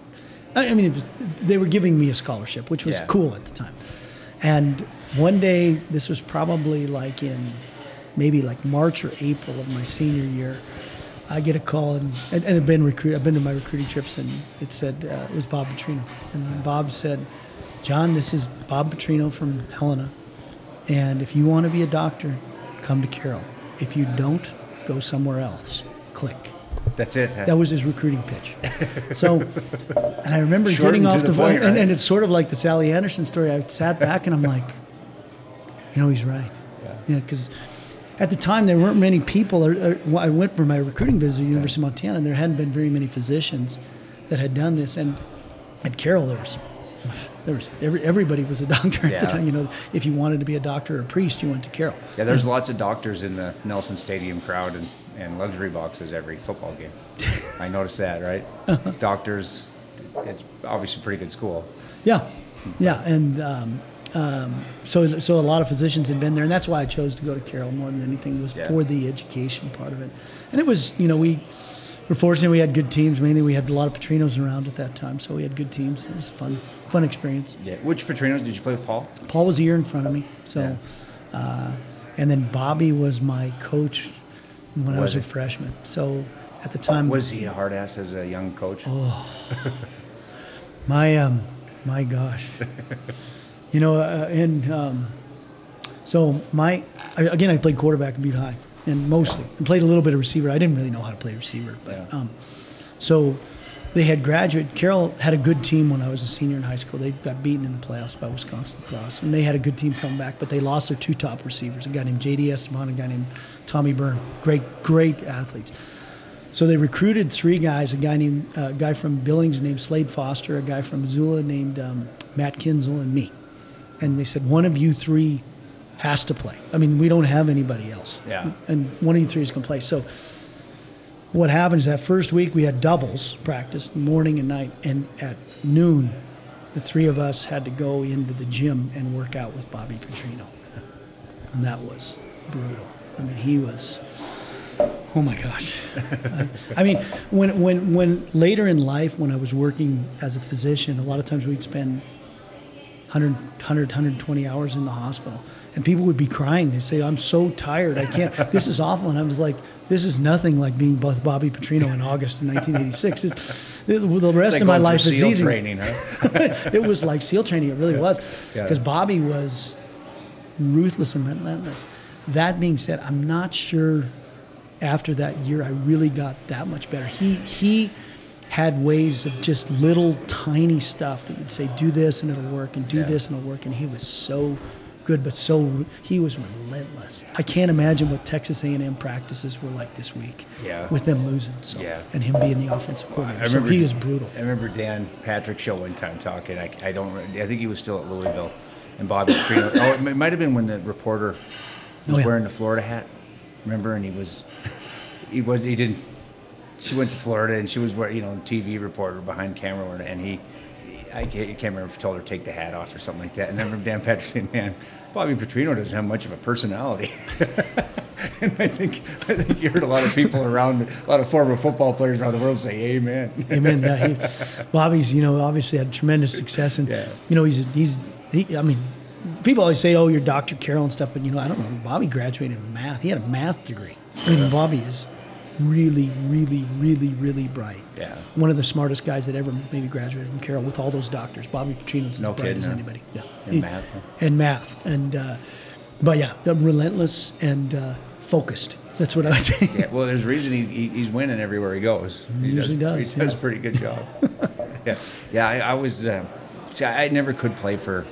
I mean, it was, they were giving me a scholarship, which was Yeah. cool at the time. And one day, this was probably like in maybe like March or April of my senior year. I get a call and, and, and I've been recruit. I've been to my recruiting trips and it said uh, it was Bob Petrino and Bob said, "John, this is Bob Petrino from Helena, and if you want to be a doctor, come to Carroll. If you don't, go somewhere else. Click." That's it. huh? That was his recruiting pitch. (laughs) So, and I remember getting off the the, phone, and, right? and it's sort of like the Sally Anderson story. I sat back and I'm like, you know, he's right. Yeah, because at the time there weren't many people. Or, or, I went for my recruiting visit to the University of Montana, and there hadn't been very many physicians that had done this. And at Carroll, there was there was every, everybody was a doctor at Yeah. the time. You know, if you wanted to be a doctor or a priest, you went to Carroll. Yeah, there's lots of doctors in the Nelson Stadium crowd and, and luxury boxes every football game. (laughs) I noticed that, right? (laughs) Doctors, it's obviously a pretty good school. Yeah, yeah, and um, um, so so a lot of physicians had been there, and that's why I chose to go to Carroll more than anything was Yeah. for the education part of it. And it was, you know, we were fortunate we had good teams. Mainly, we had a lot of Petrinos around at that time, so we had good teams. It was a fun, fun experience. Yeah. Which Petrinos did you play with, Paul? Paul was a year in front of me, so, Yeah. uh, and then Bobby was my coach when I Was was a freshman. So at the time, Was he a hard ass as a young coach? Oh. (laughs) My um, my gosh. (laughs) you know, uh, and um, so my I, again, I played quarterback in Butte High, and mostly and played a little bit of receiver. I didn't really know how to play receiver, but Yeah. um, so they had graduate. Carroll had a good team when I was a senior in high school. They got beaten in the playoffs by Wisconsin Cross, and they had a good team come back, but they lost their two top receivers, a guy named J.D. Esteban, and a guy named Tommy Byrne. Great, great athletes. So they recruited three guys: a guy named a guy from Billings named Slade Foster, a guy from Missoula named um, Matt Kinzel, and me. And they said one of you three has to play. I mean, we don't have anybody else. Yeah. And one of you three is going to play. So what happened is that first week we had doubles practice, morning and night, and at noon the three of us had to go into the gym and work out with Bobby Petrino, and that was brutal. I mean, he was. Oh my gosh! I, I mean, when when when later in life, when I was working as a physician, a lot of times we'd spend 100, 100 120 hours in the hospital, and people would be crying. They'd say, "I'm so tired. I can't. (laughs) this is awful." And I was like, "This is nothing like being with Bobby Petrino in August of 1986. It's, the, the rest like of my life is easy." training, huh? (laughs) it was like SEAL training. It really was, because Bobby was ruthless and relentless. That being said, I'm not sure after that year I really got that much better. He he had ways of just little tiny stuff that you'd say, do this and it'll work, and do Yeah. this and it'll work, and he was so good, but so he was relentless. I can't imagine what Texas A&M practices were like this week. Yeah. with them losing. So Yeah. and him being the offensive coordinator. I remember so he is brutal. I remember Dan Patrick show one time talking. I, I don't. I think he was still at Louisville, and Bobby Petrino. oh, it might have been when the reporter was Oh, yeah. wearing the Florida hat. Remember, and he was, he was, he didn't. She went to Florida, and she was, you know, TV reporter behind camera, and he. I can't, I can't remember if he told her to take the hat off or something like that. And then I remember Dan Patrick saying, "Man, Bobby Petrino doesn't have much of a personality." (laughs) and I think I think you heard a lot of people around, a lot of former football players around the world say, "Amen." (laughs) Amen. Yeah, he, Bobby's, you know, obviously had tremendous success, and Yeah. you know, he's he's he. I mean, people always say, "Oh, you're Dr. Carroll and stuff," but you know, I don't know. Bobby graduated in math. He had a math degree. I mean, Bobby is really, really, really, really bright. Yeah. One of the smartest guys that ever maybe graduated from Carroll with all those doctors. Bobby Petrino's as No bright kidding, as huh? anybody. Yeah. In He- math, huh? And math, and uh, but yeah, relentless and uh, focused. That's what I would say. Yeah, well, there's a reason he, he, he's winning everywhere he goes. He usually does, He does yeah. a pretty good job. (laughs) yeah, yeah. I, I was. Uh, see, I never could play for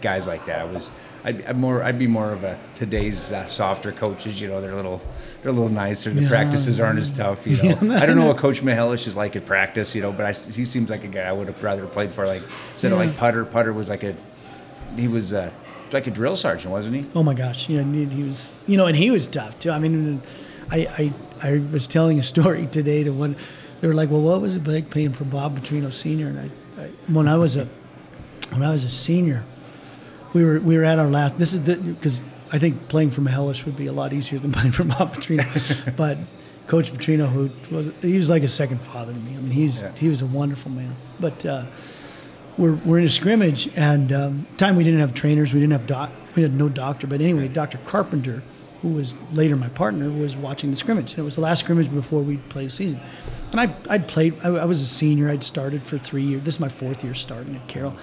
guys like that. I was. I'd, I'm more. I'd be more of a today's uh, softer coaches. You know, they're a little. They're a little nicer. The Yeah. practices aren't as tough. You know. (laughs) I don't know what Coach Mihelish is like at practice. You know, but I, he seems like a guy I would have rather played for. Like instead of like Putter. Putter was like a. He was uh, like a drill sergeant, wasn't he? Oh my gosh, yeah, and he was, you know, and he was tough too. I mean, I, I, I was telling a story today to one. They were like, "Well, what was it like playing for Bob Petrino Senior?" And I, I when I was a, when I was a senior, we were we were at our last. This is because I think playing for Hellish would be a lot easier than (laughs) playing for Bob Petrino, (laughs) but. Coach Petrino, who was he was like a second father to me. I mean, he's Yeah. he was a wonderful man. But uh, we're, we're in a scrimmage, and um, time we didn't have trainers, we didn't have doc, we had no doctor. But anyway, Dr. Carpenter, who was later my partner, was watching the scrimmage. And it was the last scrimmage before we played the season. And I, I'd played, I, I was a senior, I'd started for three years. This is my fourth year starting at Carroll.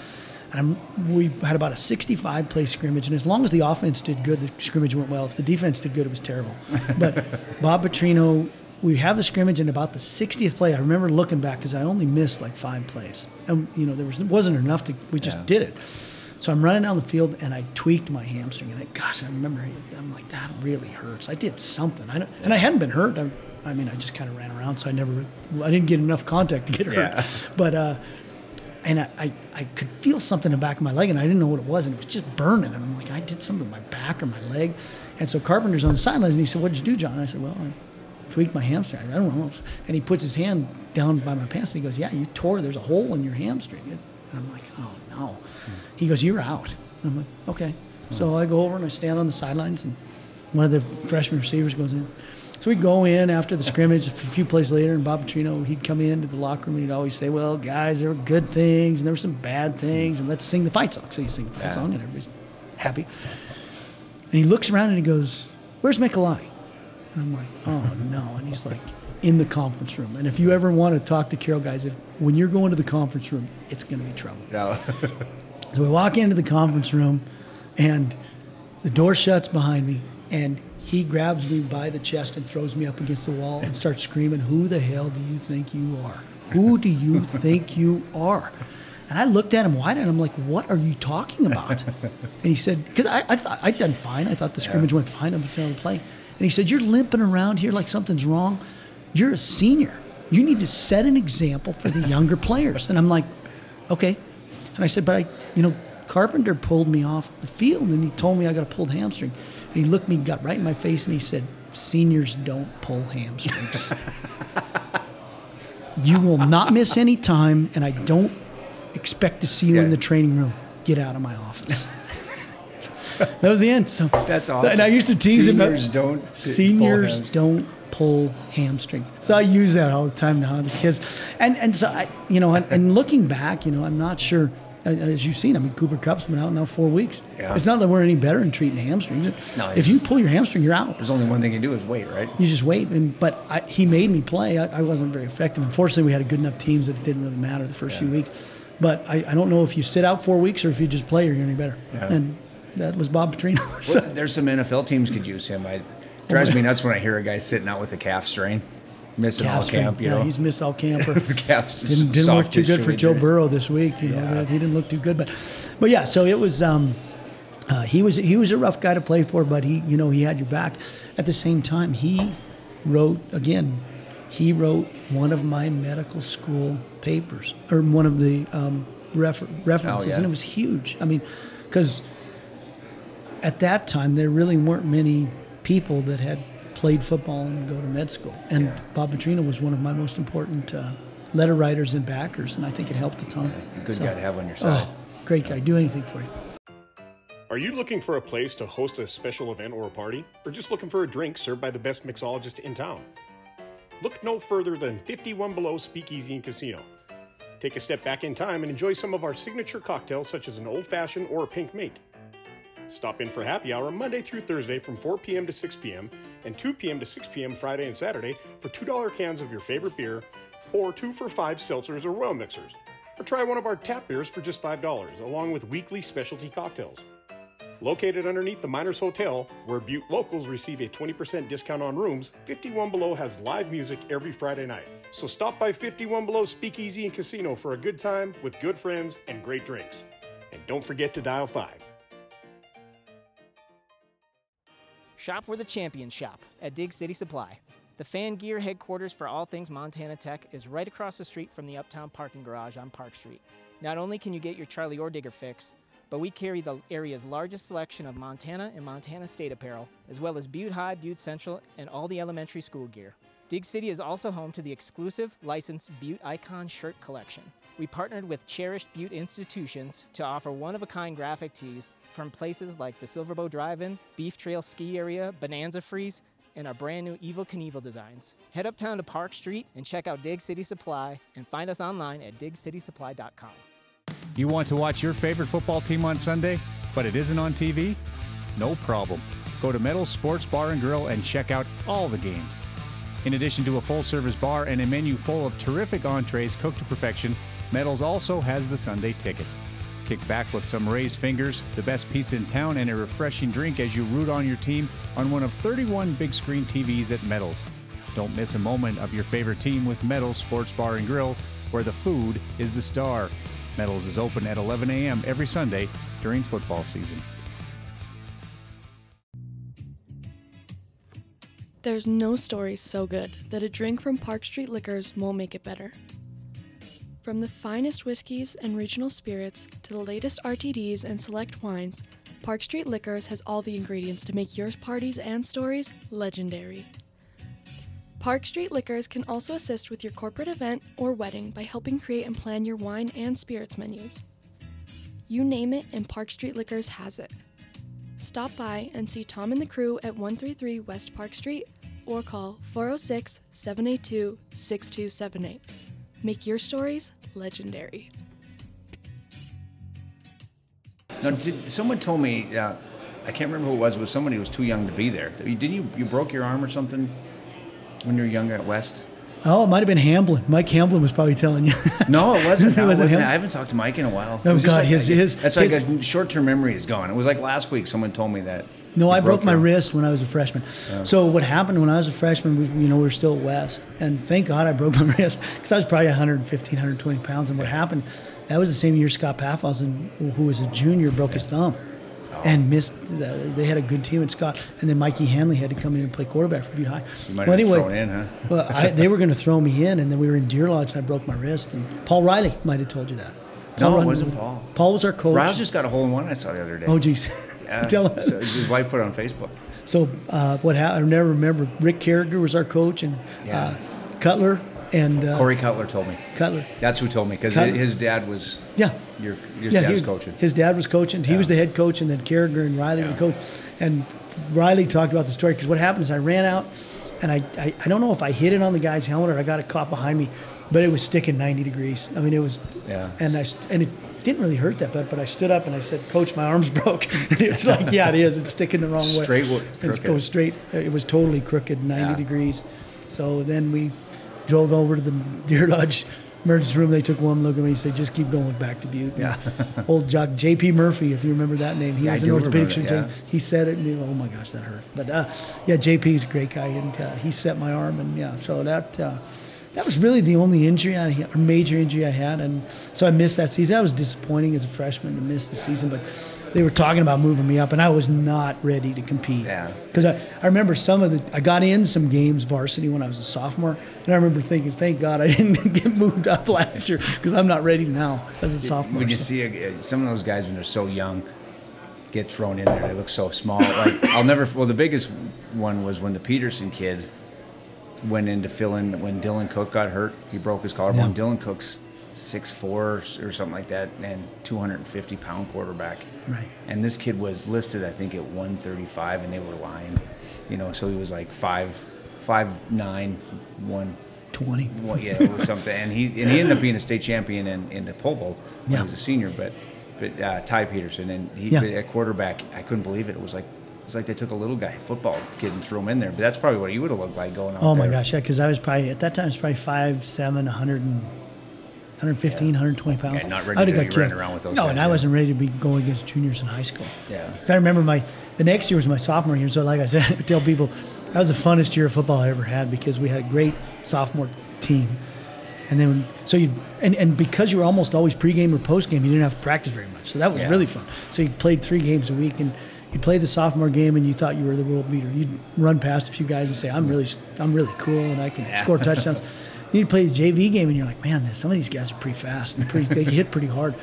And I'm, we had about a 65 play scrimmage, and as long as the offense did good, the scrimmage went well. If the defense did good, it was terrible. (laughs) But Bob Petrino, we have the scrimmage, and about the 60th play, I remember looking back because I only missed like five plays, and you know there was wasn't enough to. We just Yeah. did it. So I'm running down the field, and I tweaked my hamstring, and I, gosh, I remember I'm like that really hurts. I did something, I don't, and I hadn't been hurt. I, I mean, I just kind of ran around, so I never, I didn't get enough contact to get hurt. Yeah. But uh, and I, I, I could feel something in the back of my leg, and I didn't know what it was, and it was just burning. And I'm like, I did something to my back or my leg. And so Carpenter's on the sidelines, and he said, "What'd you do, John?" And I said, "Well, I tweaked my hamstring. I don't know." And he puts his hand down by my pants, and he goes, "Yeah, you tore. There's a hole in your hamstring." And I'm like, "Oh no." He goes, "You're out." And I'm like, "Okay." So I go over and I stand on the sidelines, and one of the freshman receivers goes in. So we'd go in after the scrimmage a few plays later, and Bob Petrino, he'd come into the locker room and he'd always say, Well, guys, there were good things and there were some bad things, and let's sing the fight song. So you sing the fight Yeah. song, and everybody's happy. And he looks around and he goes, Where's Michelotti? And I'm like, Oh, no. And he's like, In the conference room. And if you ever want to talk to Carroll guys, if when you're going to the conference room, it's going to be trouble. No. So we walk into the conference room, and the door shuts behind me, and he grabs me by the chest and throws me up against the wall and starts screaming, Who the hell do you think you are? Who do you think you are? And I looked at him wide and I'm like, What are you talking about? And he said, Because I, I thought I'd done fine. I thought the scrimmage went fine. I was trying to play. And he said, You're limping around here like something's wrong. You're a senior. You need to set an example for the (laughs) younger players. And I'm like, Okay. And I said, but I, you know, Carpenter pulled me off the field and he told me I got a pulled hamstring. He looked me, got right in my face, and he said, Seniors don't pull hamstrings. you will not miss any time, and I don't expect to see you in the training room. Get out of my office. (laughs) that was the end. So That's so- awesome. and I used to tease him. Seniors don't pull Seniors don't pull hamstrings. So I use that all the time now the kids. And and so I, you know, and, and looking back, you know, I'm not sure. As you've seen, I mean, Cooper Kupp's been out now four weeks. Yeah. It's not that we're any better in treating hamstrings. No, if you pull your hamstring, you're out. There's only one thing you do is wait, right? You just wait. And but I, he made me play. I, I wasn't very effective. Unfortunately, we had a good enough teams that it didn't really matter the first few weeks. But I, I don't know if you sit out four weeks or if you just play, or you're any better. Yeah. And that was Bob Petrino. (laughs) so, Well, there's some NFL teams could use him. I drives me nuts when I hear a guy sitting out with a calf strain, missing all camp. You yeah, know, he's missed all camp. (laughs) Didn't, didn't soft too good for Joe. Burrow this week. You know, Yeah. he didn't look too good. But, but yeah. So it was. Um, uh, he was he was a rough guy to play for, but he you know he had your back. At the same time, he wrote again. He wrote one of my medical school papers or one of the um, refer- references, Oh, yeah. and it was huge. I mean, because at that time there really weren't many people that had played football and go to med school, and Yeah. Bob Petrino was one of my most important uh, letter writers and backers, and I think it helped a ton. A good So- guy to have on your side. Oh, great guy. Do anything for you. Are you looking for a place to host a special event or a party? Or just looking for a drink served by the best mixologist in town? Look no further than 51 Below Speakeasy and Casino. Take a step back in time and enjoy some of our signature cocktails, such as an old fashioned or a pink mate. Stop in for happy hour Monday through Thursday from 4 p.m. to 6 p.m. and 2 p.m. to 6 p.m. Friday and Saturday for $2 cans of your favorite beer or 2 for 5 seltzers or well mixers. Or try one of our tap beers for just $5, along with weekly specialty cocktails. Located underneath the Miners Hotel, where Butte locals receive a 20% discount on rooms, 51 Below has live music every Friday night. So stop by 51 Below Speakeasy and Casino for a good time with good friends and great drinks. And don't forget to dial 5. Shop where the champions shop at Dig City Supply. The fan gear headquarters for all things Montana Tech is right across the street from the Uptown Parking Garage on Park Street. Not only can you get your Charlie or Digger fix, but we carry the area's largest selection of Montana and Montana State apparel, as well as Butte High, Butte Central, and all the elementary school gear. Dig City is also home to the exclusive licensed Butte Icon shirt collection. We partnered with cherished Butte institutions to offer one of a kind graphic tees from places like the Silverbow Drive In, Beef Trail Ski Area, Bonanza Freeze, and our brand new Evel Knievel designs. Head uptown to Park Street and check out Dig City Supply and find us online at digcitysupply.com. You want to watch your favorite football team on Sunday, but it isn't on TV? No problem. Go to Metal Sports Bar and Grill and check out all the games. In addition to a full service bar and a menu full of terrific entrees cooked to perfection, Metals also has the Sunday ticket. Kick back with some raised fingers, the best pizza in town, and a refreshing drink as you root on your team on one of 31 big screen TVs at Metals. Don't miss a moment of your favorite team with Metals Sports Bar and Grill, where the food is the star. Metals is open at 11 a.m. every Sunday during football season. There's no story so good that a drink from Park Street Liquors won't make it better. From the finest whiskeys and regional spirits to the latest RTDs and select wines, Park Street Liquors has all the ingredients to make your parties and stories legendary. Park Street Liquors can also assist with your corporate event or wedding by helping create and plan your wine and spirits menus. You name it, and Park Street Liquors has it. Stop by and see Tom and the crew at 133 West Park Street or call 406 782 6278. Make your stories legendary. Now, did, someone told me, uh, I can't remember who it was, was somebody who was too young to be there. Didn't you, you broke your arm or something when you were young at West? Oh, it might have been Hamblin. Mike Hamblin was probably telling you. (laughs) No, it wasn't. (laughs) No, it wasn't him? I haven't talked to Mike in a while. Oh, It was just God, like- his- his- That's like his- a short-term memory is gone. It was like last week. Someone told me that. No, I broke, my wrist when I was a freshman. Oh. So what happened when I was a freshman, we, you know, we were still West, and thank God I broke (laughs) my wrist because I was probably 115, 120 pounds. And what happened, that was the same year Scott Paffos, who was a junior, broke his thumb. And missed. The, they had a good team at Scott, and then Mikey Hanley had to come in and play quarterback for Butte High. You might well, anyway, thrown in, huh? (laughs) well, I, they were going to throw me in, and then we were in Deer Lodge, and I broke my wrist. And Paul Riley might have told you that. No, it wasn't Paul. Paul was our coach. Rouse just got a hole in one I saw the other day. Oh, geez. Yeah. (laughs) Tell him. So his wife put it on Facebook. So uh, what happened? I never remember. Rick Carriger was our coach, and Yeah. uh, Cutler And uh, Corey Cutler told me. Cutler. That's who told me because his dad was. Yeah. Your your yeah, dad he was coaching. His dad was coaching. He was the head coach, and then Carragher and Riley were the coach. And Riley talked about the story because what happened is I ran out, and I, I I don't know if I hit it on the guy's helmet or I got it caught behind me, but it was sticking 90 degrees. I mean, it was. Yeah. And I and it didn't really hurt that bad, but I stood up and I said, "Coach, my arm's (laughs) broke." and it's like, yeah, it is. It's sticking the wrong way. Straight wo- It crooked. goes straight. It was totally crooked, 90 Yeah. degrees. So then we drove over to the Deer Lodge emergency room. They took one look at me and said, "Just keep going back to Butte." Yeah. (laughs) Old jock J.P. Murphy, if you remember that name, he Yeah, was an orthopedic surgeon. yeah. He said it, and oh my gosh, that hurt. But uh, yeah, J.P.'s a great guy, and uh, he set my arm, and yeah, so that. Uh, that was really the only injury I had, or major injury I had, and so I missed that season. That was disappointing as a freshman to miss the season, but they were talking about moving me up, and I was not ready to compete. Yeah. Because I, I remember some of the, I got in some games varsity when I was a sophomore, and I remember thinking, thank God I (laughs) didn't get moved up last year because I'm not ready now as a sophomore. When you So- see a, uh, some of those guys when they're so young get thrown in there, they look so small. Like (coughs) I'll never. Well, the biggest one was when the Peterson kid went in to fill in when Dylan Cook got hurt. He broke his collarbone. Yeah. Dylan Cook's six four or something like that, and 250 pound quarterback. Right. And this kid was listed, I think, at 135, and they were lying. You know, so he was like five, five nine, one 20. well, yeah, or something. And he and he ended up being a state champion in, in the pole vault when Yeah. he was a senior. But but uh, Ty Peterson and he Yeah. at quarterback, I couldn't believe it. It was like it's like they took a little guy football kid and threw him in there. But that's probably what he would have looked like going out Oh my there. gosh, yeah, because I was probably at that time I was probably five seven, 100 and, 115, 120 pounds. Yeah, not ready I would've to got be running around with those No, guys, and I yeah. wasn't ready to be going against juniors in high school. Yeah. I remember my the next year was my sophomore year, so like I said, (laughs) I tell people that was the funnest year of football I ever had because we had a great sophomore team, and then so you and, and because you were almost always pregame or postgame, you didn't have to practice very much, so that was Yeah. really fun. So you played three games a week and. You played the sophomore game and you thought you were the world beater. You'd run past a few guys and say, "I'm mm. really, I'm really cool and I can score (laughs) touchdowns." You play the JV game and you're like, "Man, some of these guys are pretty fast and pretty, they hit pretty hard."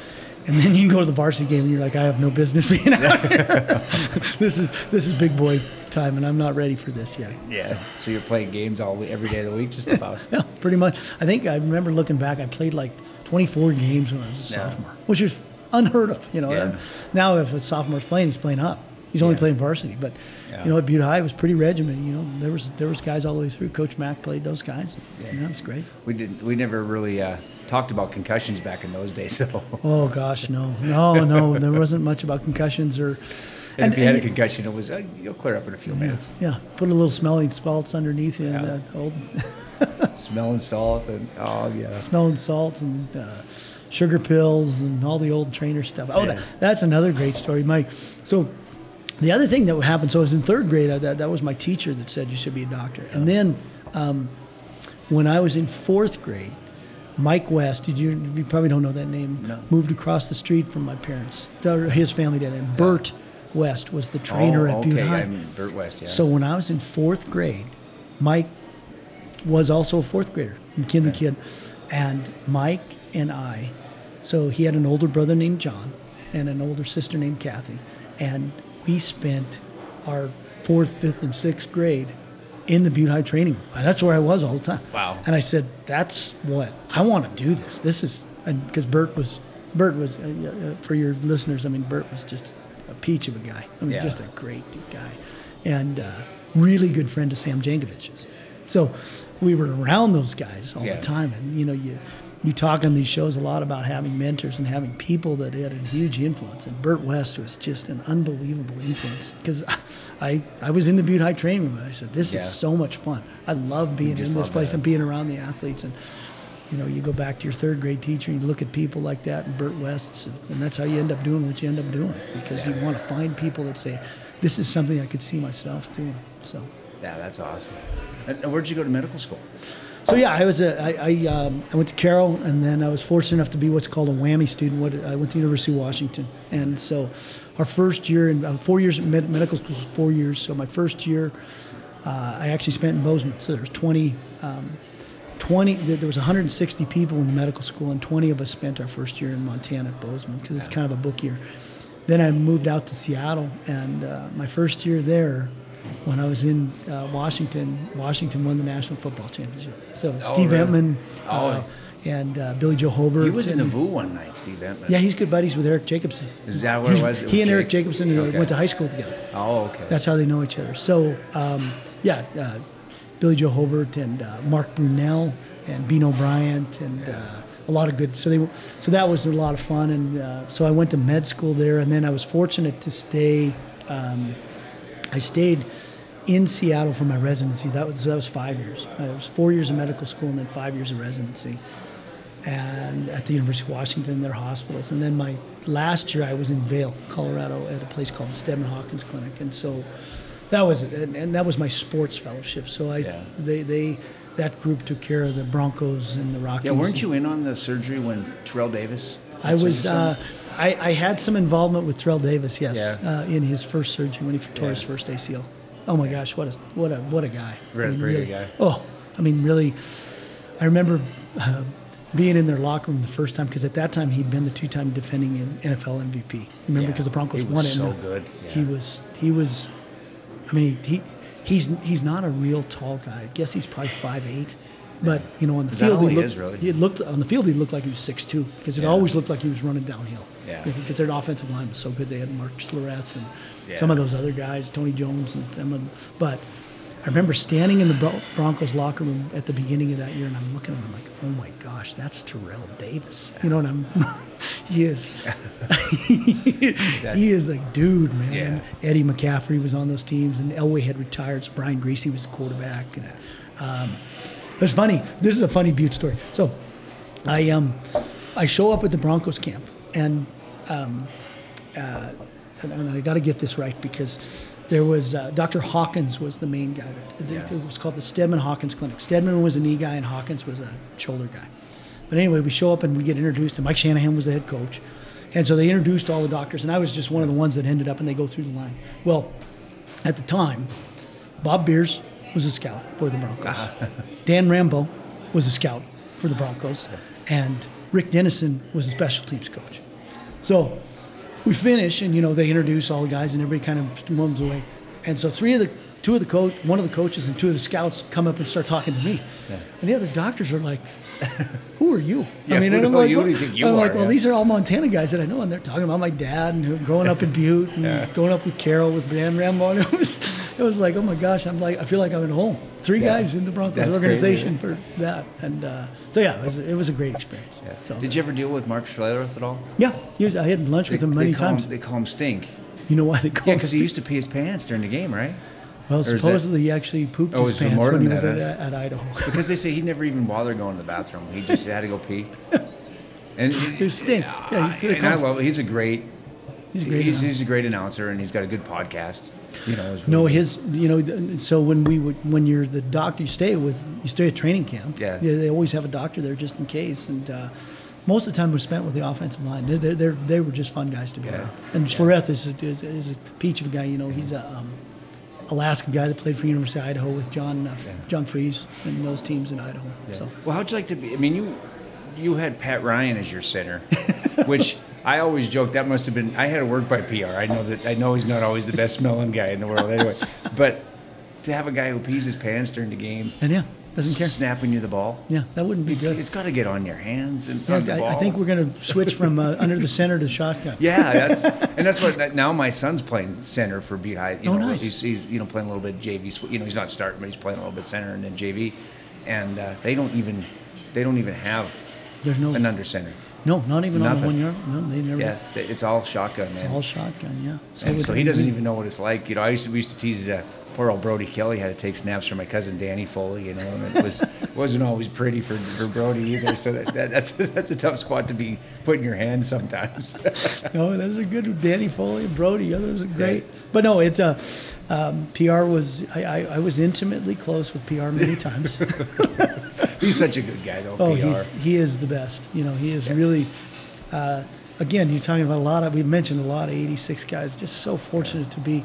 And then you go to the varsity game and you're like, "I have no business being out here. (laughs) this is this is big boy time, and I'm not ready for this yet." Yeah. So, So, you're playing games all every day of the week, just about. (laughs) yeah, pretty much. I think I remember looking back. I played like 24 games when I was a Yeah. sophomore, which is unheard of. You know, Yeah. now if a sophomore's playing, he's playing up. He's only Yeah. playing varsity, but Yeah. you know at Butte High it was pretty regimented. You know, there was there was guys all the way through. Coach Mack played those guys. Yeah, that was great. We did. We never really uh, talked about concussions back in those days. (laughs) So. Oh gosh, no, no, no. There wasn't much about concussions or. And, if you had a concussion, it was uh, you'll clear up in a few minutes. Yeah, put a little smelling salts underneath you. Yeah. That old (laughs) (laughs) Smelling salt and oh yeah. smelling salts and uh, sugar pills and all the old trainer stuff. Oh, Yeah. that, that's another great story, Mike. So the other thing that happened, so I was in third grade. I, that, that was my teacher that said you should be a doctor. And then um, when I was in fourth grade, Mike West, did you? You probably don't know that name. No. Moved across the street from my parents. His family did. And Bert West was the trainer oh, at Butte okay. High. I mean, Burt West. Yeah. So when I was in fourth grade, Mike was also a fourth grader, McKinley kid, and Mike and I. So he had an older brother named John, and an older sister named Kathy, and we spent our fourth, fifth, and sixth grade in the Butte High training room. That's where I was all the time. Wow. And I said, "That's what I want to do. This. This is because Bert was Bert was uh, uh, for your listeners. I mean, Bert was just a peach of a guy. I mean, Yeah. just a great guy, and uh, really good friend to Sam Jankovich's. So we were around those guys all Yeah. the time, and you know, you you talk on these shows a lot about having mentors and having people that had a huge influence. And Bert West was just an unbelievable influence because I I was in the Butte High training room and I said, "This Yeah. is so much fun. I love being in this place that. and being around the athletes and." You know, you go back to your third grade teacher and you look at people like that and Bert West's, and that's how you end up doing what you end up doing because you want to find people that say, "This is something I could see myself doing." So, yeah, that's awesome. And and where'd you go to medical school? So yeah, I was a, I, I, um, I went to Carroll, and then I was fortunate enough to be what's called a WWAMI student. What I went to the University of Washington, and so our first year in uh, four years in med- medical school was four years. So my first year, uh, I actually spent in Bozeman. So there was 20, um, 20 there, there was 160 people in the medical school, and 20 of us spent our first year in Montana at Bozeman because it's kind of a book year. Then I moved out to Seattle, and uh, my first year there, when I was in uh, Washington, Washington won the national football championship. So Oh, Steve really? Emtman Oh. uh, and uh, Billy Joe Hobert. He was in the VU one night, Steve Emtman. Yeah, he's good buddies with Eric Jacobson. Is that what it was? It was he and Eric Jacobson uh, Okay. went to high school together. Oh, okay. That's how they know each other. So, um, yeah, uh, Billy Joe Hobert and uh, Mark Brunell and Beno Bryant and uh, a lot of good. So they, so that was a lot of fun. And uh, so I went to med school there, and then I was fortunate to stay. Um, I stayed in Seattle for my residency. That was that was five years. Uh, it was four years of medical school and then five years of residency, and at the University of Washington in their hospitals. And then my last year I was in Vail, Colorado, at a place called the Steadman Hawkins Clinic, and so that was it. And, and that was my sports fellowship. So I Yeah. they they that group took care of the Broncos and the Rockies. Yeah, weren't you in on the surgery when Terrell Davis? I was. Uh, I, I had some involvement with Terrell Davis, yes, Yeah. uh, in his first surgery when he tore his first ACL. Oh my gosh, what a what a what a guy! Very- very good guy. Oh, I mean, really, I remember uh, being in their locker room the first time because at that time he'd been the two-time defending NFL MVP. Remember Yeah. because the Broncos He was won it. so good. He was he was. I mean, he, he he's he's not a real tall guy. I guess he's probably five eight. But you know, on the field he he looked. is, really? He looked on the field. He looked like he was six two because it Yeah. always looked like he was running downhill. Yeah. Because their offensive line was so good. They had Mark Schlereth and some of those other guys, Tony Jones and them. But I remember standing in the Broncos locker room at the beginning of that year, and I'm looking at him I'm like, "Oh my gosh, that's Terrell Davis." You know, and I'm (laughs) he is (laughs) he is a dude, man. Yeah. And Eddie McCaffrey was on those teams, and Elway had retired, so Brian Griese was the quarterback. And, um, it was funny. This is a funny Butte story. So, I um, I show up at the Broncos camp, and um, uh, and, and I got to get this right because there was uh, Dr. Hawkins was the main guy. That, Yeah. It was called the Steadman Hawkins Clinic. Steadman was a knee guy, and Hawkins was a shoulder guy. But anyway, we show up and we get introduced, and Mike Shanahan was the head coach. And so they introduced all the doctors, and I was just one of the ones that ended up, and they go through the line. Well, at the time, Bob Beers was a scout for the Broncos. (laughs) Dan Rambo was a scout for the Broncos, and Rick Dennison was a special teams coach. So we finish, and you know they introduce all the guys, and everybody kind of moves away. And so three of the, two of the coach, one of the coaches, and two of the scouts come up and start talking to me, and the other doctors are like, (laughs) "Who are you?" Yeah, I mean, I'm like, "What?" do you think you I'm like, are, well, yeah. these are all Montana guys that I know, and they're talking about my dad and (laughs) growing up in Butte and growing up with Carol with Dan Rambo. And it was, it was like, oh my gosh, I'm like, I feel like I'm at home. Three Yeah. guys in the Broncos That's organization crazy. for that, and uh, so yeah, it was, it was a great experience. So Did you ever deal with Mark Schlereth at all? yeah, was, I had lunch with him they many call times. Him, they call him Stink. You know why they call Yeah, him? because he used to pee his pants during the game, right? Well, Or is that- supposedly he actually pooped Oh, his pants when he was at, at Idaho. (laughs) Because they say he never even bothered going to the bathroom. He just had to go pee. (laughs) And He stink. Yeah, he's and I love. He's a great. He's a great He's, announcer. he's a great announcer, and he's got a good podcast. You know. No, his, you know, so when we would, when you're the doctor, you stay with, you stay at training camp. Yeah. They, they always have a doctor there just in case. And uh, most of the time was spent with the offensive line. They're, they're, they're, were just fun guys to be Yeah. around. And Schlereth is, a, is, is a peach of a guy, you know, he's a um, Alaska guy that played for University of Idaho with John, uh, John Friesz and those teams in Idaho. Yeah. So Well, how'd you like to be? I mean, you you had Pat Ryan as your center, (laughs) which I always joke that must have been. I had to work by PR. I know that. I know he's not always the best smelling guy in the world, anyway. But to have a guy who pees his pants during the game, and yeah, doesn't care. snapping you the ball. Yeah, that wouldn't be good. It's got to get on your hands and Yeah, on the I, ball. I think we're going to switch from uh, under the center to shotgun. (laughs) Yeah, that's and that's what now my son's playing center for Butte High. You Oh, know, nice. he's, he's you know playing a little bit JV. You know, he's not starting, but he's playing a little bit center and then JV. And uh, they don't even they don't even have There's no an under center. No, not even on the one yard. No, they never. Yeah, it's all shotgun, man. It's all shotgun. Yeah. and so he doesn't even know what it's like. You know, I used to we used to tease uh, poor old Brody Kelly had to take snaps from my cousin Danny Foley. You know, and it was (laughs) wasn't always pretty for, for Brody either. So that, that, that's (laughs) that's a tough spot to be put in your hand sometimes. No, (laughs) those are good. Danny Foley and Brody. Yeah, those are great. But no, it uh, um, PR was. I, I, I was intimately close with PR many times. He's such a good guy, though. oh, PR. he is the best. You know, he is really. Uh, again, you're talking about a lot of. We mentioned a lot of '86 guys. Just so fortunate to be.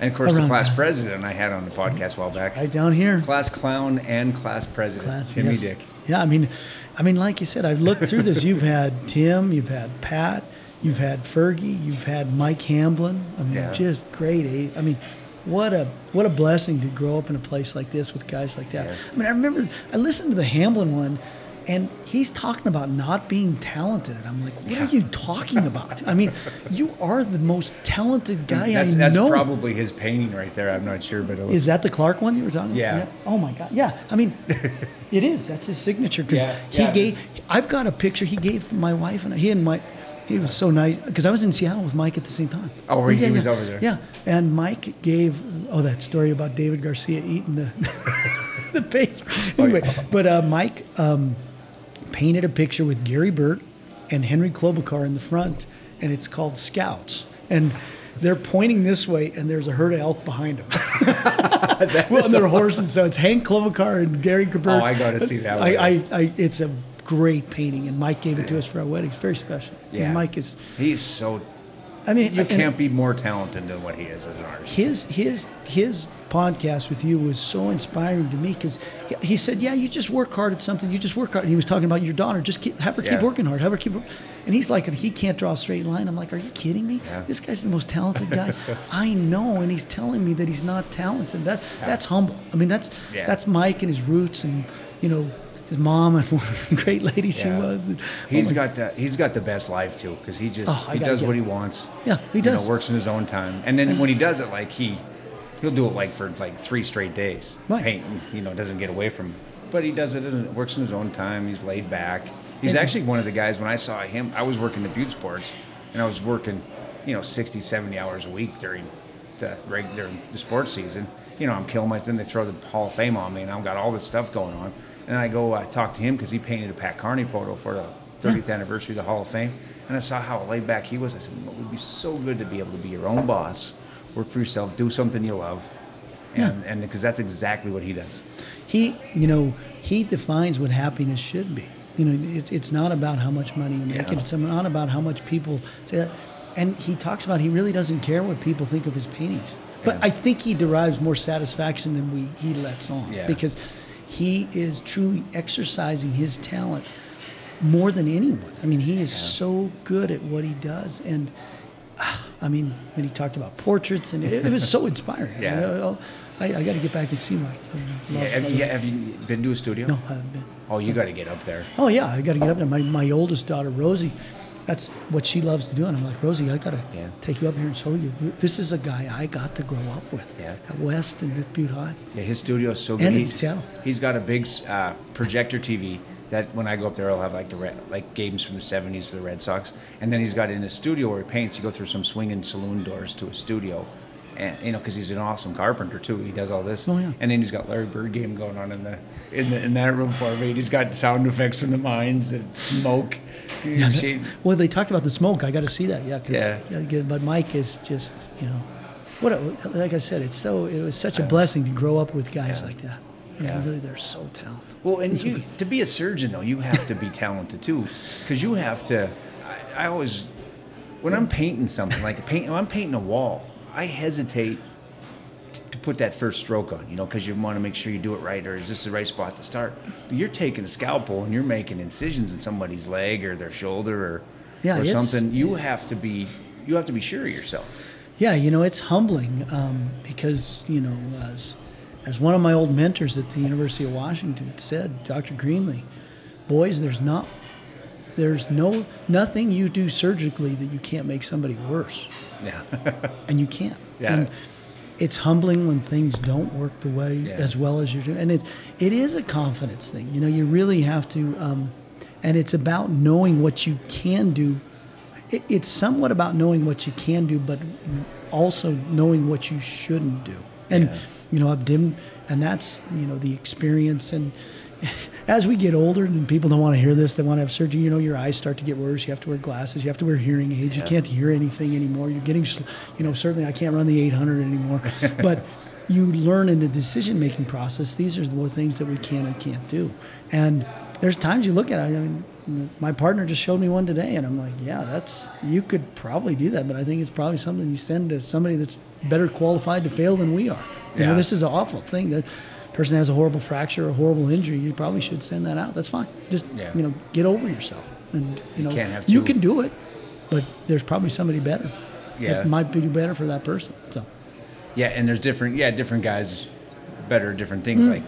And of course, the class that. president I had on the podcast a while back. Right down here. Class clown and class president, Class, Timmy yes. Dick. Yeah, I mean, I mean, like you said, I've looked through this. You've had (laughs) Tim, you've had Pat, you've had Fergie, you've had Mike Hamblin. I mean, Yeah. just great. I mean, what a what a blessing to grow up in a place like this with guys like that. Yeah. I mean, I remember I listened to the Hamlin one, and he's talking about not being talented, and I'm like, what are you talking about? I mean, you are the most talented guy that's, I that's know. probably his painting right there. I'm not sure, but Is that the Clark one you were talking Yeah. about? Yeah. Oh my God. Yeah. I mean, (laughs) it is. That's his signature because Yeah, he yeah, gave. I've got a picture he gave my wife and he and my. He was so nice because I was in Seattle with Mike at the same time. Oh, were Yeah, he was yeah. over there. Yeah, and Mike gave oh that story about David Garcia eating the (laughs) the page. Oh, Anyway, but uh, Mike um, painted a picture with Gary Burt and Henry Klobuchar in the front, and it's called Scouts. And they're pointing this way, and there's a herd of elk behind (laughs) them. well, and they're horses, so it's Hank Klobuchar and Gary Burt. Oh, I gotta see that I, one. I, I, it's a great painting, and Mike gave it to us for our wedding. It's very special. And Yeah. Mike is. he's so. I mean, You can't be more talented than what he is as an artist. his his his podcast with you was so inspiring to me because he, he said, "Yeah, you just work hard at something. You just work hard." And he was talking about your daughter. Just keep, have her keep Yeah. working hard. Have her keep. And he's like, he can't draw a straight line. I'm like, are you kidding me? Yeah. This guy's the most talented guy (laughs) I know, and he's telling me that he's not talented. That that's humble. I mean, that's Yeah. that's Mike and his roots, and you know. His mom and (laughs) what a great lady she was. and- oh He's my- got the he's got the best life too because he just Oh, he does what he wants. Yeah, he You does. know, works in his own time, and then when he does it, like he he'll do it like for like three straight days. Right. Painting, you know, doesn't get away from. Him. But he does it. in- Works in his own time. He's laid back. He's And- actually one of the guys. When I saw him, I was working at Butte Sports, and I was working, you know, 60, 70 hours a week during the during the sports season. You know, I'm killing myself. Then they throw the Hall of Fame on me, and I've got all this stuff going on. And I go uh, talk to him because he painted a Pat Carney photo for the 30th anniversary of the Hall of Fame. And I saw how laid back he was. I said, it would be so good to be able to be your own boss, work for yourself, do something you love. And and because that's exactly what he does. he you know he defines what happiness should be you know it's, it's not about how much money you make Yeah. it's not about how much people say that and he talks about he really doesn't care what people think of his paintings but Yeah. i think he derives more satisfaction than we he lets on Yeah. because he is truly exercising his talent more than anyone i mean he is so good at what he does and ah, I mean, when he talked about portraits, and it, it was so (laughs) inspiring. Yeah. You know, I, I got to get back and see Mike. Yeah, have, you, have you been to a studio? No, I haven't been. Oh, you got to get up there. Oh yeah, I got to get up there. My my oldest daughter Rosie, that's what she loves to do, and I'm like Rosie, I got to Yeah. take you up here and show you. This is a guy I got to grow up with. Yeah. At West and at Butte High. Yeah, his studio is so good. And He's- Seattle. He's got a big uh, projector TV that when I go up there, I'll have like the Red, like games from the '70s for the Red Sox, and then he's got in his studio where he paints. You go through some swinging saloon doors to a studio, and you know because he's an awesome carpenter too. He does all this. Oh, yeah. And then he's got Larry Bird game going on in the in the in that room for me. He's got sound effects from the mines and smoke. Shade- Well, they talked about the smoke. I got to see that. Yeah. Yeah. get. But Mike is just you know, what a, like I said, it's so it was such a blessing to grow up with guys Yeah. like that. Yeah. really, they're so talented. Well, and you, to be a surgeon though, you have to be (laughs) talented too, because you have to. I, I always, when I'm painting something like a paint, when I'm painting a wall, I hesitate to put that first stroke on, you know, because you want to make sure you do it right, or is this the right spot to start? But you're taking a scalpel and you're making incisions in somebody's leg or their shoulder or, Yeah, or something. You have to be, you have to be sure of yourself. Yeah, you know, it's humbling um, because, you know, as, as one of my old mentors at the University of Washington said, Dr. Greenlee, boys, there's not, there's no, nothing you do surgically that you can't make somebody worse. Yeah. (laughs) And you can't. Yeah. And it's humbling when things don't work the way Yeah. as well as you're doing. And it, it is a confidence thing. You know, you really have to, um, and it's about knowing what you can do it, it's somewhat about knowing what you can do, but also knowing what you shouldn't do. And Yeah. you know, I've dim, and that's you know the experience. And as we get older, and people don't want to hear this, they want to have surgery. You know, your eyes start to get worse. You have to wear glasses. You have to wear hearing aids. You can't hear anything anymore. You're getting, you know, certainly I can't run the 800 anymore, (laughs) but. You learn in the decision-making process. These are the things that we can and can't do, and there's times you look at it. I mean, my partner just showed me one today, and I'm like, yeah, that's you could probably do that, but I think it's probably something you send to somebody that's better qualified to fail than we are. You Yeah. know, this is an awful thing. That person has a horrible fracture, or a horrible injury. You probably should send that out. That's fine. Just Yeah. you know, get over yourself, and you know, can't have you can do it, but there's probably somebody better. Yeah. that might be better for that person. So. Yeah, and there's different yeah different guys better different things Mhm. like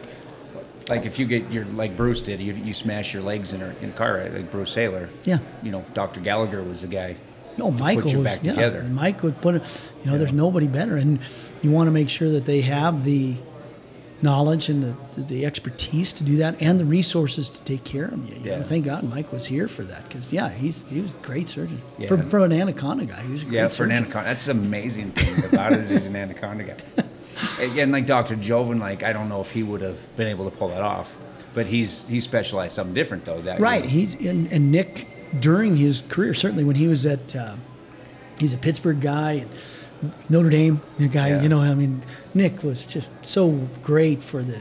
like if you get your like Bruce did you, you smash your legs in a, in a car wreck, like Bruce Saylor. Yeah. You know Dr. Gallagher was the guy. No, to Michael put you was back yeah, together. Mike would put it. You know, there's nobody better, and you want to make sure that they have the knowledge and the, the expertise to do that, and the resources to take care of you. you know. Yeah. thank God Mike was here for that, because yeah, he's he was a great surgeon. Yeah. For, for an Anaconda guy, he was a great Yeah, for an Anaconda. That's the amazing thing about it is he's an Anaconda guy. (laughs) And like Dr. Joven, like I don't know if he would have been able to pull that off, but he's he specialized something different though. That Right. He's and, and Nick during his career, certainly when he was at, uh, he's a Pittsburgh guy, and Notre Dame the guy. Yeah. You know, I mean, Nick was just so great for the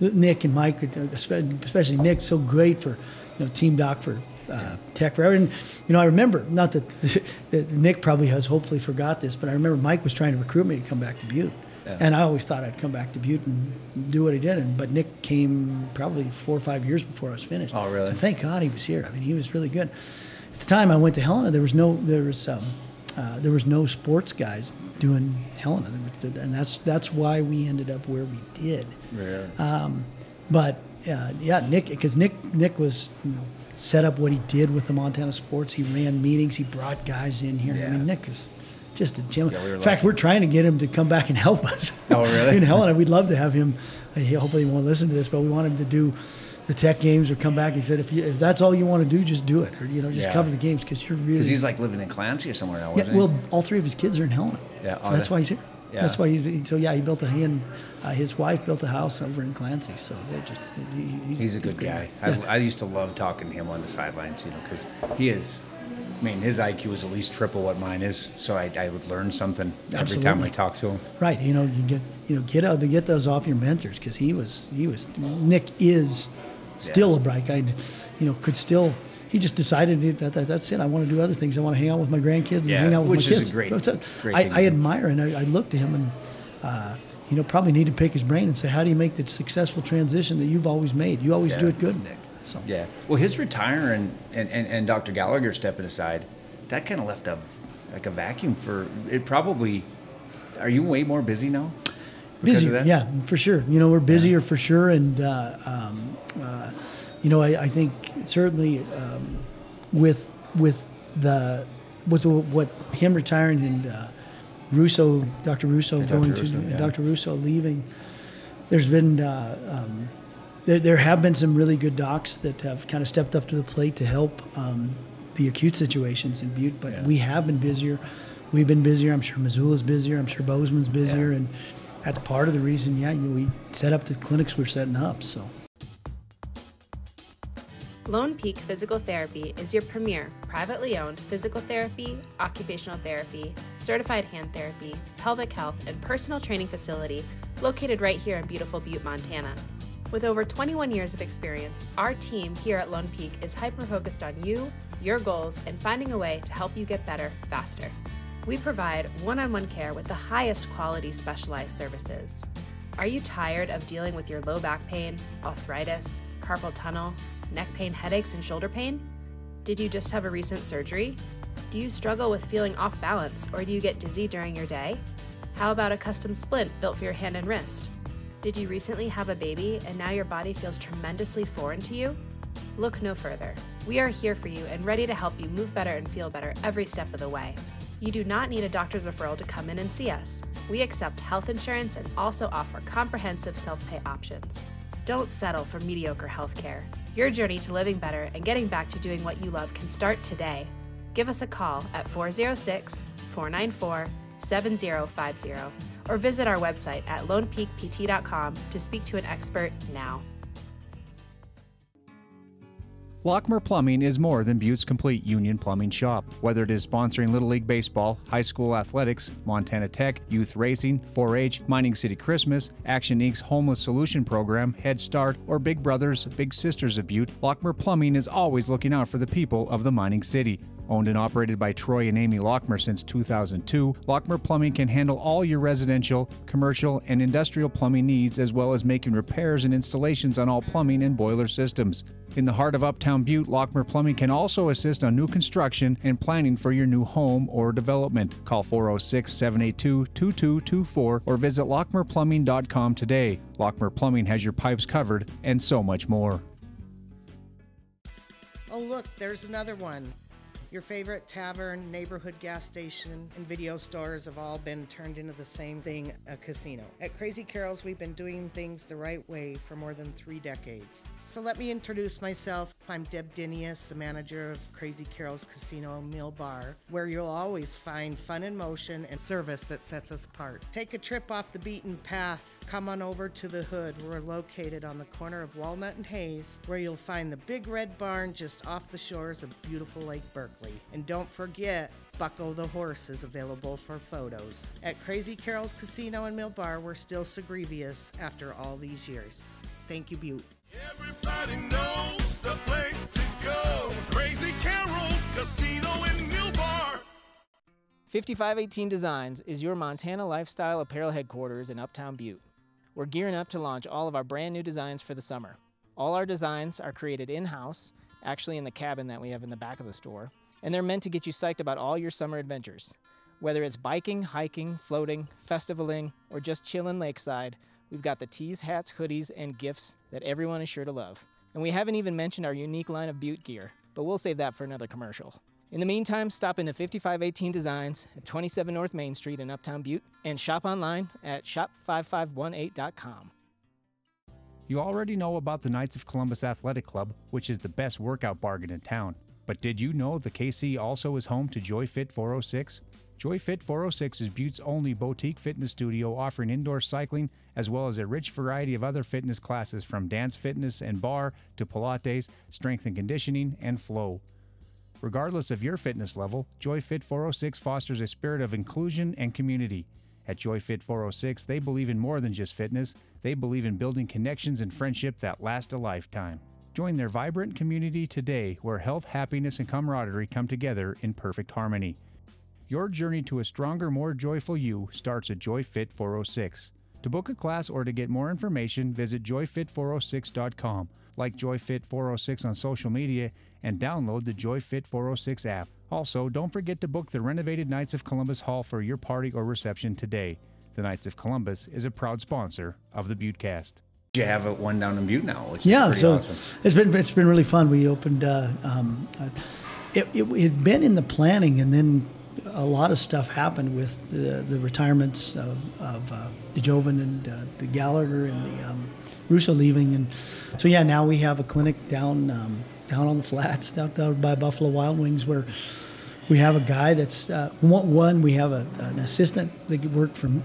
Nick and Mike, especially Nick, so great for you know Team Doc for. Uh, Tech forever, and you know I remember not that, (laughs) that Nick probably has hopefully forgot this, but I remember Mike was trying to recruit me to come back to Butte, Yeah. and I always thought I'd come back to Butte and do what he did. And but Nick came probably four or five years before I was finished. Oh, really? And thank God he was here. I mean, he was really good. At the time I went to Helena, there was no there was um, uh, there was no sports guys doing Helena, and that's that's why we ended up where we did. Really? Um, but uh, yeah, Nick, because Nick Nick was you know, set up what he did with the Montana Sports. He ran meetings. He brought guys in here. I mean, Nick is just a gem. Yeah, we in fact, lucky. we're trying to get him to come back and help us. Oh, really? (laughs) in Helena, we'd love to have him. He hopefully he won't listen to this, but we want him to do the tech games or come back. He said, if, you, if that's all you want to do, just do it, or you know, just Yeah. cover the games because you're really. Because he's like living in Clancy or somewhere now, Yeah, well, all three of his kids are in Helena. Yeah, so that's they? why he's here. Yeah. That's why he's he, so yeah. He built a he and uh, his wife built a house over in Clancy. So they're just he, he? He's a good guy. Yeah. I, I used to love talking to him on the sidelines, you know, because he is. I mean, his IQ is at least triple what mine is, so I, I would learn something every time Absolutely. I talk to him. Right. You know, you get you know get out get those off your mentors because he was he was Nick is still a bright guy. You know, could still. He just decided that, that that's it. I want to do other things. I want to hang out with my grandkids and Yeah, hang out with which my kids. great- it. great I, I admire and I, I look to him and uh, you know probably need to pick his brain and say, how do you make the successful transition that you've always made? You always do it good, Nick. So Yeah. Well, his retiring and, and, and Dr. Gallagher stepping aside, that kind of left a like a vacuum for it. Probably. Are you way more busy now? because of busier, that? yeah, for sure. You know, we're busier for sure, and uh, um, uh, you know, I, I think certainly um, with with the with what him retiring and uh, Russo, Dr. Russo And Dr. going Russo, to yeah. Dr. Russo leaving. There's been uh, um, there, there have been some really good docs that have kind of stepped up to the plate to help um, the acute situations in Butte, but we have been busier. We've been busier. I'm sure Missoula's busier. I'm sure Bozeman's busier, and that's part of the reason. Yeah, you, we set up the clinics we're setting up. So. Lone Peak Physical Therapy is your premier privately owned physical therapy, occupational therapy, certified hand therapy, pelvic health, and personal training facility located right here in beautiful Butte, Montana. With over 21 years of experience, our team here at Lone Peak is hyper focused on you, your goals, and finding a way to help you get better faster. We provide one on one care with the highest quality specialized services. Are you tired of dealing with your low back pain, arthritis, carpal tunnel, neck pain, headaches, and shoulder pain? Did you just have a recent surgery? Do you struggle with feeling off balance or do you get dizzy during your day? How about a custom splint built for your hand and wrist? Did you recently have a baby and now your body feels tremendously foreign to you? Look no further. We are here for you and ready to help you move better and feel better every step of the way. You do not need a doctor's referral to come in and see us. We accept health insurance and also offer comprehensive self pay options. Don't settle for mediocre healthcare. Your journey to living better and getting back to doing what you love can start today. Give us a call at 406 494 7050 or visit our website at lonepeakpt.com to speak to an expert now. Lockmer Plumbing is more than Butte's complete union plumbing shop. Whether it is sponsoring Little League Baseball, high school athletics, Montana Tech, youth racing, 4 H, Mining City Christmas, Action Inc.'s Homeless Solution Program, Head Start, or Big Brothers, Big Sisters of Butte, Lockmer Plumbing is always looking out for the people of the mining city. Owned and operated by Troy and Amy Lockmer since 2002, Lockmer Plumbing can handle all your residential, commercial, and industrial plumbing needs as well as making repairs and installations on all plumbing and boiler systems. In the heart of Uptown Butte, Lockmer Plumbing can also assist on new construction and planning for your new home or development. Call 406 782 2224 or visit lockmerplumbing.com today. Lockmer Plumbing has your pipes covered and so much more. Oh, look, there's another one. Your favorite tavern, neighborhood gas station, and video stores have all been turned into the same thing a casino. At Crazy Carol's, we've been doing things the right way for more than three decades. So let me introduce myself. I'm Deb Dinius, the manager of Crazy Carol's Casino Mill Bar, where you'll always find fun in motion and service that sets us apart. Take a trip off the beaten path. Come on over to the hood. We're located on the corner of Walnut and Hayes, where you'll find the big red barn just off the shores of beautiful Lake Berkeley. And don't forget, Bucko the Horse is available for photos. At Crazy Carol's Casino and Mill Bar, we're still Segrevious after all these years. Thank you, Butte. Everybody knows the place to go. Crazy Carol's Casino and Mill Bar. 5518 Designs is your Montana lifestyle apparel headquarters in Uptown Butte. We're gearing up to launch all of our brand new designs for the summer. All our designs are created in house, actually in the cabin that we have in the back of the store, and they're meant to get you psyched about all your summer adventures. Whether it's biking, hiking, floating, festivaling, or just chilling lakeside, we've got the tees, hats, hoodies, and gifts that everyone is sure to love. And we haven't even mentioned our unique line of Butte gear, but we'll save that for another commercial. In the meantime, stop into 5518 Designs at 27 North Main Street in Uptown Butte and shop online at shop5518.com. You already know about the Knights of Columbus Athletic Club, which is the best workout bargain in town. But did you know the KC also is home to JoyFit 406? JoyFit 406 is Butte's only boutique fitness studio offering indoor cycling as well as a rich variety of other fitness classes from dance fitness and barre to Pilates, strength and conditioning, and flow. Regardless of your fitness level, JoyFit 406 fosters a spirit of inclusion and community. At JoyFit 406, they believe in more than just fitness, they believe in building connections and friendship that last a lifetime. Join their vibrant community today where health, happiness, and camaraderie come together in perfect harmony. Your journey to a stronger, more joyful you starts at JoyFit 406. To book a class or to get more information, visit joyfit406.com, like JoyFit 406 on social media, and download the JoyFit 406 app. Also, don't forget to book the renovated Knights of Columbus Hall for your party or reception today. The Knights of Columbus is a proud sponsor of the Buttecast. You have a one down in Butte now, which yeah, so awesome. it's been it's been really fun. We opened. Uh, um, uh, it, it had been in the planning, and then a lot of stuff happened with the, the retirements of, of uh, the Joven and uh, the Gallagher and the um, Russo leaving, and so yeah, now we have a clinic down um, down on the flats, down, down by Buffalo Wild Wings, where we have a guy that's uh, one, one. We have a, an assistant that worked from.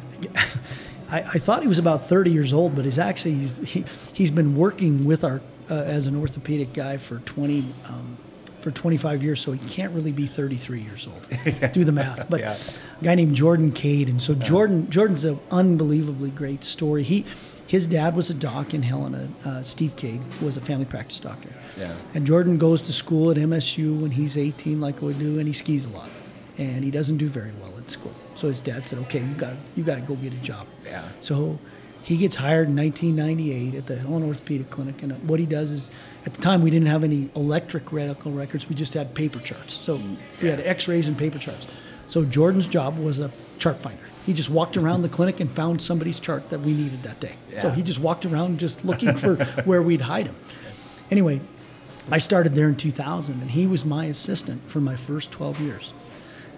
I, I thought he was about 30 years old, but he's actually he's, he, he's been working with our uh, as an orthopedic guy for 20 um, for 25 years, so he can't really be 33 years old. (laughs) Do the math, but Yeah. a guy named Jordan Cade, and so Jordan Jordan's an unbelievably great story. He his dad was a doc in Helena. Uh, Steve Cade was a family practice doctor. Yeah. And Jordan goes to school at MSU when he's 18, like we do, and he skis a lot. And he doesn't do very well school. So his dad said, "Okay, you got you got to go get a job." Yeah. So he gets hired in 1998 at the Helena Orthopedic Clinic, and what he does is, at the time we didn't have any electric medical records. We just had paper charts. So mm, we had X-rays and paper charts. So Jordan's job was a chart finder. He just walked around the clinic and found somebody's chart that we needed that day. Yeah. So he just walked around just looking for (laughs) where we'd hide him. Anyway, I started there in 2000, and he was my assistant for my first 12 years.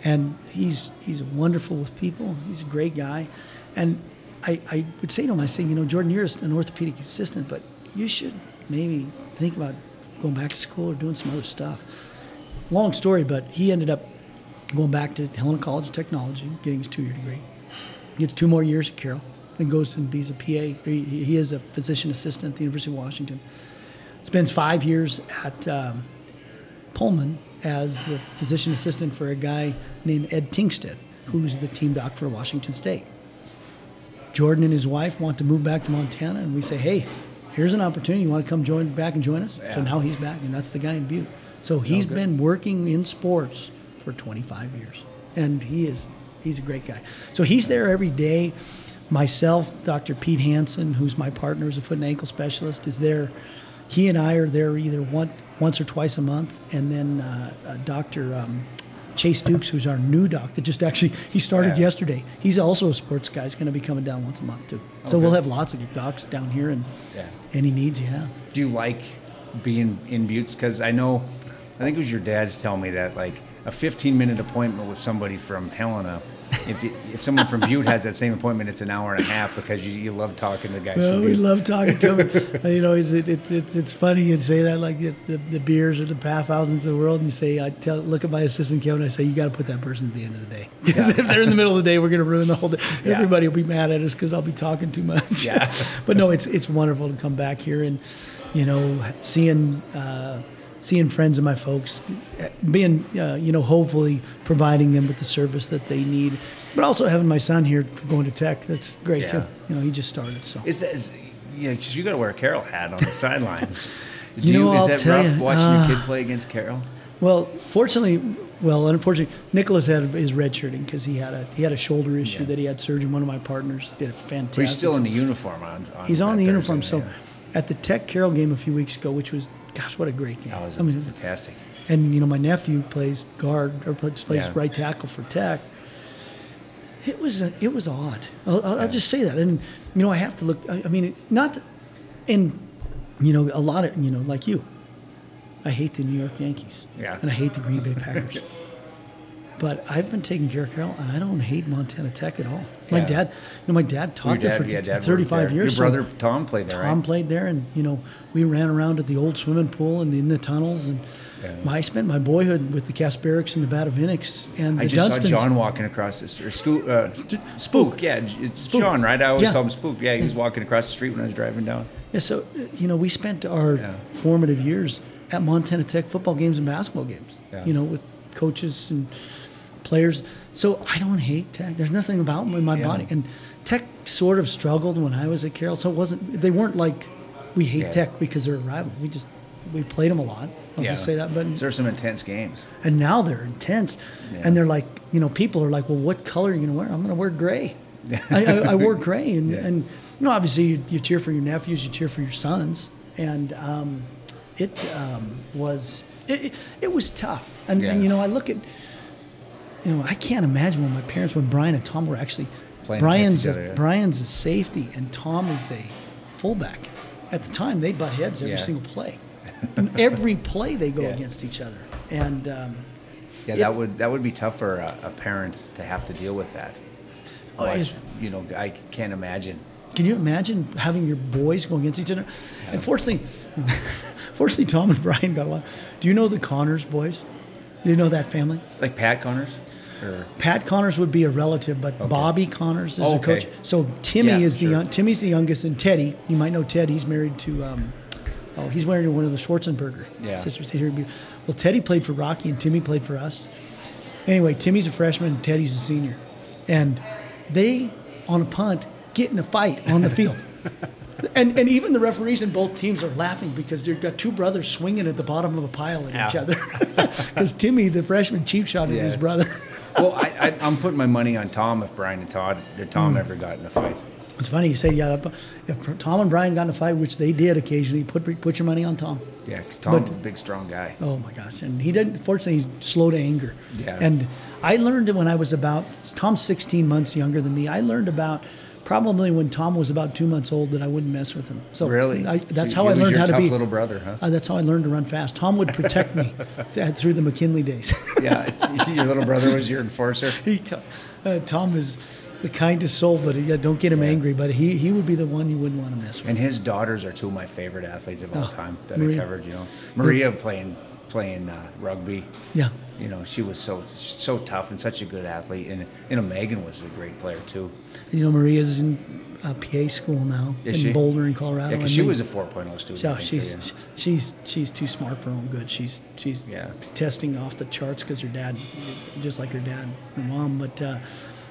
And he's he's wonderful with people. He's a great guy, and I, I would say to him, I say, you know, Jordan, you're an orthopedic assistant, but you should maybe think about going back to school or doing some other stuff. Long story, but he ended up going back to Helena College of Technology, getting his two-year degree. Gets two more years at Carroll, then goes and be a PA. He, he is a physician assistant at the University of Washington. Spends five years at um, Pullman as the physician assistant for a guy named Ed Tingstad, who's the team doc for Washington State. Jordan and his wife want to move back to Montana, and we say, hey, here's an opportunity. You want to come join back and join us? So now he's back, and that's the guy in Butte. So he's good. been working in sports for 25 years, and he is he's a great guy. So he's there every day. Myself, Dr. Pete Hansen, who's my partner as a foot and ankle specialist, is there. He and I are there either one, once or twice a month, and then uh, uh, Dr. Um, Chase Dukes, who's our new doc, that just actually he started Yeah. yesterday. He's also a sports guy. He's going to be coming down once a month too. So Okay. we'll have lots of docs down here, and Yeah. any needs you have. Do you like being in Buttes? Because I know, I think it was your dad's telling me that like a 15 minute appointment with somebody from Helena. If, you, if someone from Butte has that same appointment, it's an hour and a half because you, you love talking to the guys. Well, we love talking to him. (laughs) Uh, you know, it's, it, it's it's it's funny you say that like the, the, the beers or the Pathhausen's of the world, and you say, I tell, look at my assistant Kevin, I say, you got to put that person at the end of the day. (laughs) if they're in the middle of the day, we're going to ruin the whole day. Yeah. Everybody will be mad at us because I'll be talking too much. Yeah. (laughs) but no, it's it's wonderful to come back here and you know seeing. Uh, Seeing friends of my folks, being uh, you know, hopefully providing them with the service that they need, but also having my son here going to tech. That's great Yeah. too. You know, he just started. So Is that, is, yeah, because you got to wear a Carroll hat on the sideline. (laughs) Do You know, is I'll that rough you, watching uh, your kid play against Carroll? Well, fortunately, well, unfortunately, Nicholas had his redshirting because he had a he had a shoulder issue Yeah. that he had surgery. One of my partners did a fantastic. But he's still in the uniform on. on He's on the uniform. So, yeah. at the Tech Carroll game a few weeks ago, which was, gosh, what a great game! that was I mean, fantastic. and you know, my nephew plays guard or plays, Yeah. right tackle for Tech. It was a, it was odd. I'll, I'll, I'll just say that, and you know, I have to look. I, I mean, not, that- and you know, a lot of you know, like you, I hate the New York Yankees. Yeah. And I hate the Green Bay Packers. (laughs) but I've been taking care of Carroll, and I don't hate Montana Tech at all. My Yeah. dad, you know, my dad taught there for yeah, dad 35 there. years. Your so- brother Tom played there, Tom right? played there, and you know we ran around at the old swimming pool and in the tunnels, and Yeah. my, I spent my boyhood with the Kasperiks and the Batavinicks and the I just Dunstons. saw John walking across the or Scoop, uh, Spook. Yeah, it's Spook. John, right? I always Yeah. call him Spook. Yeah, he was walking across the street when I was driving down. Yeah, so you know we spent our formative years at Montana Tech football games and basketball games. Yeah. You know, with coaches and players. So I don't hate Tech. There's nothing about them in my Yeah. body. And Tech sort of struggled when I was at Carroll. So it wasn't. They weren't like we hate Yeah. Tech because they're a rival. We just we played them a lot. I'll just say that. But there's some intense games. and now they're intense, Yeah. and they're like, you know, people are like, well, what color are you gonna wear? I'm gonna wear gray. (laughs) I, I, I wore gray, and, Yeah. and you know, obviously you, you cheer for your nephews, you cheer for your sons, and um, it um, was it, it, it was tough. And, and you know, I look at, you know, I can't imagine when my parents, when Brian and Tom were actually, Playing Brian's each a, yeah. Brian's a safety and Tom is a fullback. At the time, they butt heads every Yeah. single play. (laughs) and every play they go Yeah. against each other, and. Um, Yeah, that would that would be tough for a, a parent to have to deal with that. Oh, Watch, you know, I can't imagine. Can you imagine having your boys go against each other? And fortunately, (laughs) fortunately, Tom and Brian got along. Do you know the Connors boys? Do you know that family? Like Pat Connors, or Pat Connors would be a relative, but Bobby Connors is Oh, the okay. coach. So Timmy Yeah, is the sure. young, Timmy's the youngest, and Teddy. You might know Ted. He's married to. Um, oh, he's married to one of the Schwarzenberger Yeah. sisters here. Well, Teddy played for Rocky, and Timmy played for us. Anyway, Timmy's a freshman, and Teddy's a senior, and they on a punt get in a fight on the field. (laughs) And, and even the referees in both teams are laughing because they've got two brothers swinging at the bottom of a pile at each other. (laughs) Because Timmy, the freshman, cheap shot at Yeah. his brother. Well, I, I, I'm putting my money on Tom if Brian and Todd if Tom Hmm. ever got in a fight. It's funny you say, yeah, if Tom and Brian got in a fight, which they did occasionally, put put your money on Tom. Yeah, because Tom's But- a big, strong guy. Oh my gosh! And he didn't. Fortunately, he's slow to anger. Yeah. And I learned when I was about. Tom's 16 months younger than me. I learned about probably when Tom was about two months old that I wouldn't mess with him. So Really? I, that's So how I learned how to be little brother, huh? Uh, that's how I learned to run fast. Tom would protect me (laughs) through the McKinley days. Yeah, your little brother was your enforcer. (laughs) he, uh, Tom is the kindest soul, but yeah, don't get him angry. But he, he would be the one you wouldn't want to mess with. And his daughters are two of my favorite athletes of all Oh, time that Maria. I covered. You know, Maria playing playing uh, rugby. Yeah. You know, she was so so tough and such a good athlete. And you know, Megan was a great player too. And you know, Maria's in uh, PA school now Is in she? Boulder, in Colorado. Yeah, 'cause and she was a 4.0 student, think, she's too, yeah. she's she's too smart for her own good. She's she's Yeah. testing off the charts because her dad, just like her dad, and her mom. But uh,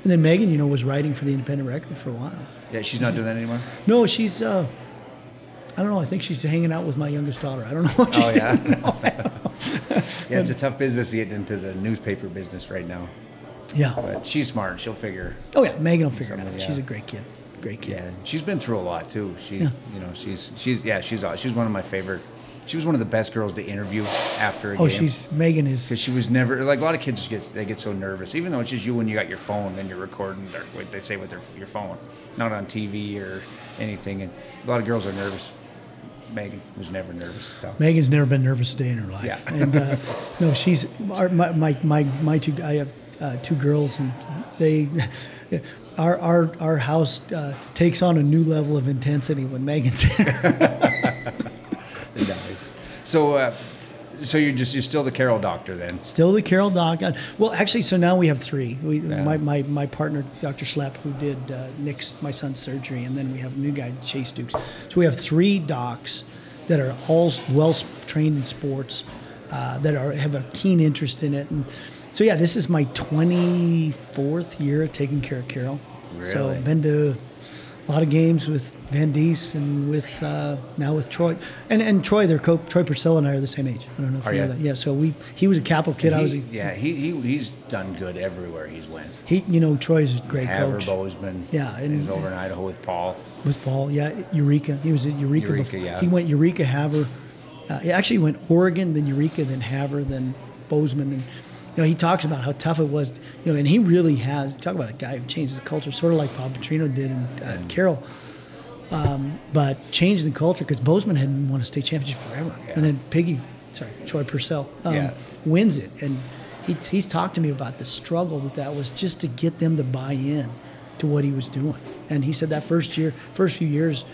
and then Megan, you know, was writing for the Independent Record for a while. Yeah, she's not doing that anymore. No, she's. Uh, I don't know. I think she's hanging out with my youngest daughter. I don't know what she's Oh, yeah? doing. (laughs) Yeah, it's a tough business to get into the newspaper business right now. Yeah. But she's smart. She'll figure. Oh yeah, Megan will figure it out. Something, She's a great kid. Great kid. Yeah, she's been through a lot too. She, Yeah. you know, she's she's yeah, she's aw- she's one of my favorite. She was one of the best girls to interview after a Oh, game. she's Megan is. because she was never like a lot of kids get they get so nervous, even though it's just you when you got your phone and you're recording or what they say with their your phone, not on TV or anything. And a lot of girls are nervous. Megan was never nervous. So. Megan's never been nervous a day in her life. Yeah. and uh, no, she's our, my, my my my two. I have uh, two girls, and they. (laughs) Our, our, our house uh, takes on a new level of intensity when Megan's here. (laughs) So, uh, so you're just you're still the Carroll doctor then? Still the Carroll Doc. uh, Well, actually, so now we have three. We, Yeah. my, my, my partner, Dr. Schlepp, who did uh, Nick's, my son's surgery, and then we have a new guy, Chase Dukes. So we have three docs that are all well trained in sports, uh, that are have a keen interest in it. And so, yeah, this is my 24th year taking care of Carroll. So Really? been to a lot of games with Van Diest and with uh, now with Troy. And and Troy, their coach, Troy Purcell and I are the same age. I don't know if Are you know that. Yeah, so we he was a capital kid. I was a, yeah, he, he he's done good everywhere he's went. he, you know, Troy's a great Havre, coach. Bozeman. Yeah, and he was over in Idaho with Paul. With Paul, yeah, Eureka. He was at Eureka. Eureka, before. yeah. He went Eureka, Havre. Uh, he actually went Oregon, then Eureka, then Havre, then Bozeman, and know he talks about how tough it was. You know, and he really has. Talk about a guy who changed the culture, sort of like Bob Petrino did and uh, Carroll. Um, but changing the culture because Bozeman hadn't won a state championship forever, and then Piggy, sorry, Troy Purcell, um, Yeah. wins it, and he, he's talked to me about the struggle that that was just to get them to buy in to what he was doing. And he said that first year, first few years,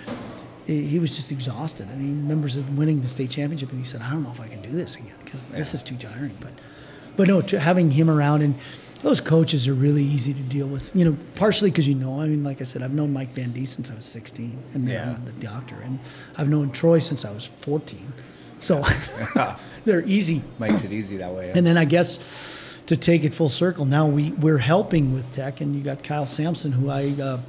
he, he was just exhausted, and he remembers winning the state championship, and he said, "I don't know if I can do this again because this is too tiring." But, but no, to having him around and those coaches are really easy to deal with. You know, partially because you know. I mean, like I said, I've known Mike Van D since I was 16, and Yeah. The doctor, and I've known Troy since I was 14. So (laughs) they're easy. Makes it easy that way. yeah. And then I guess to take it full circle, now we we're helping with tech, and you got Kyle Samson, who I uh,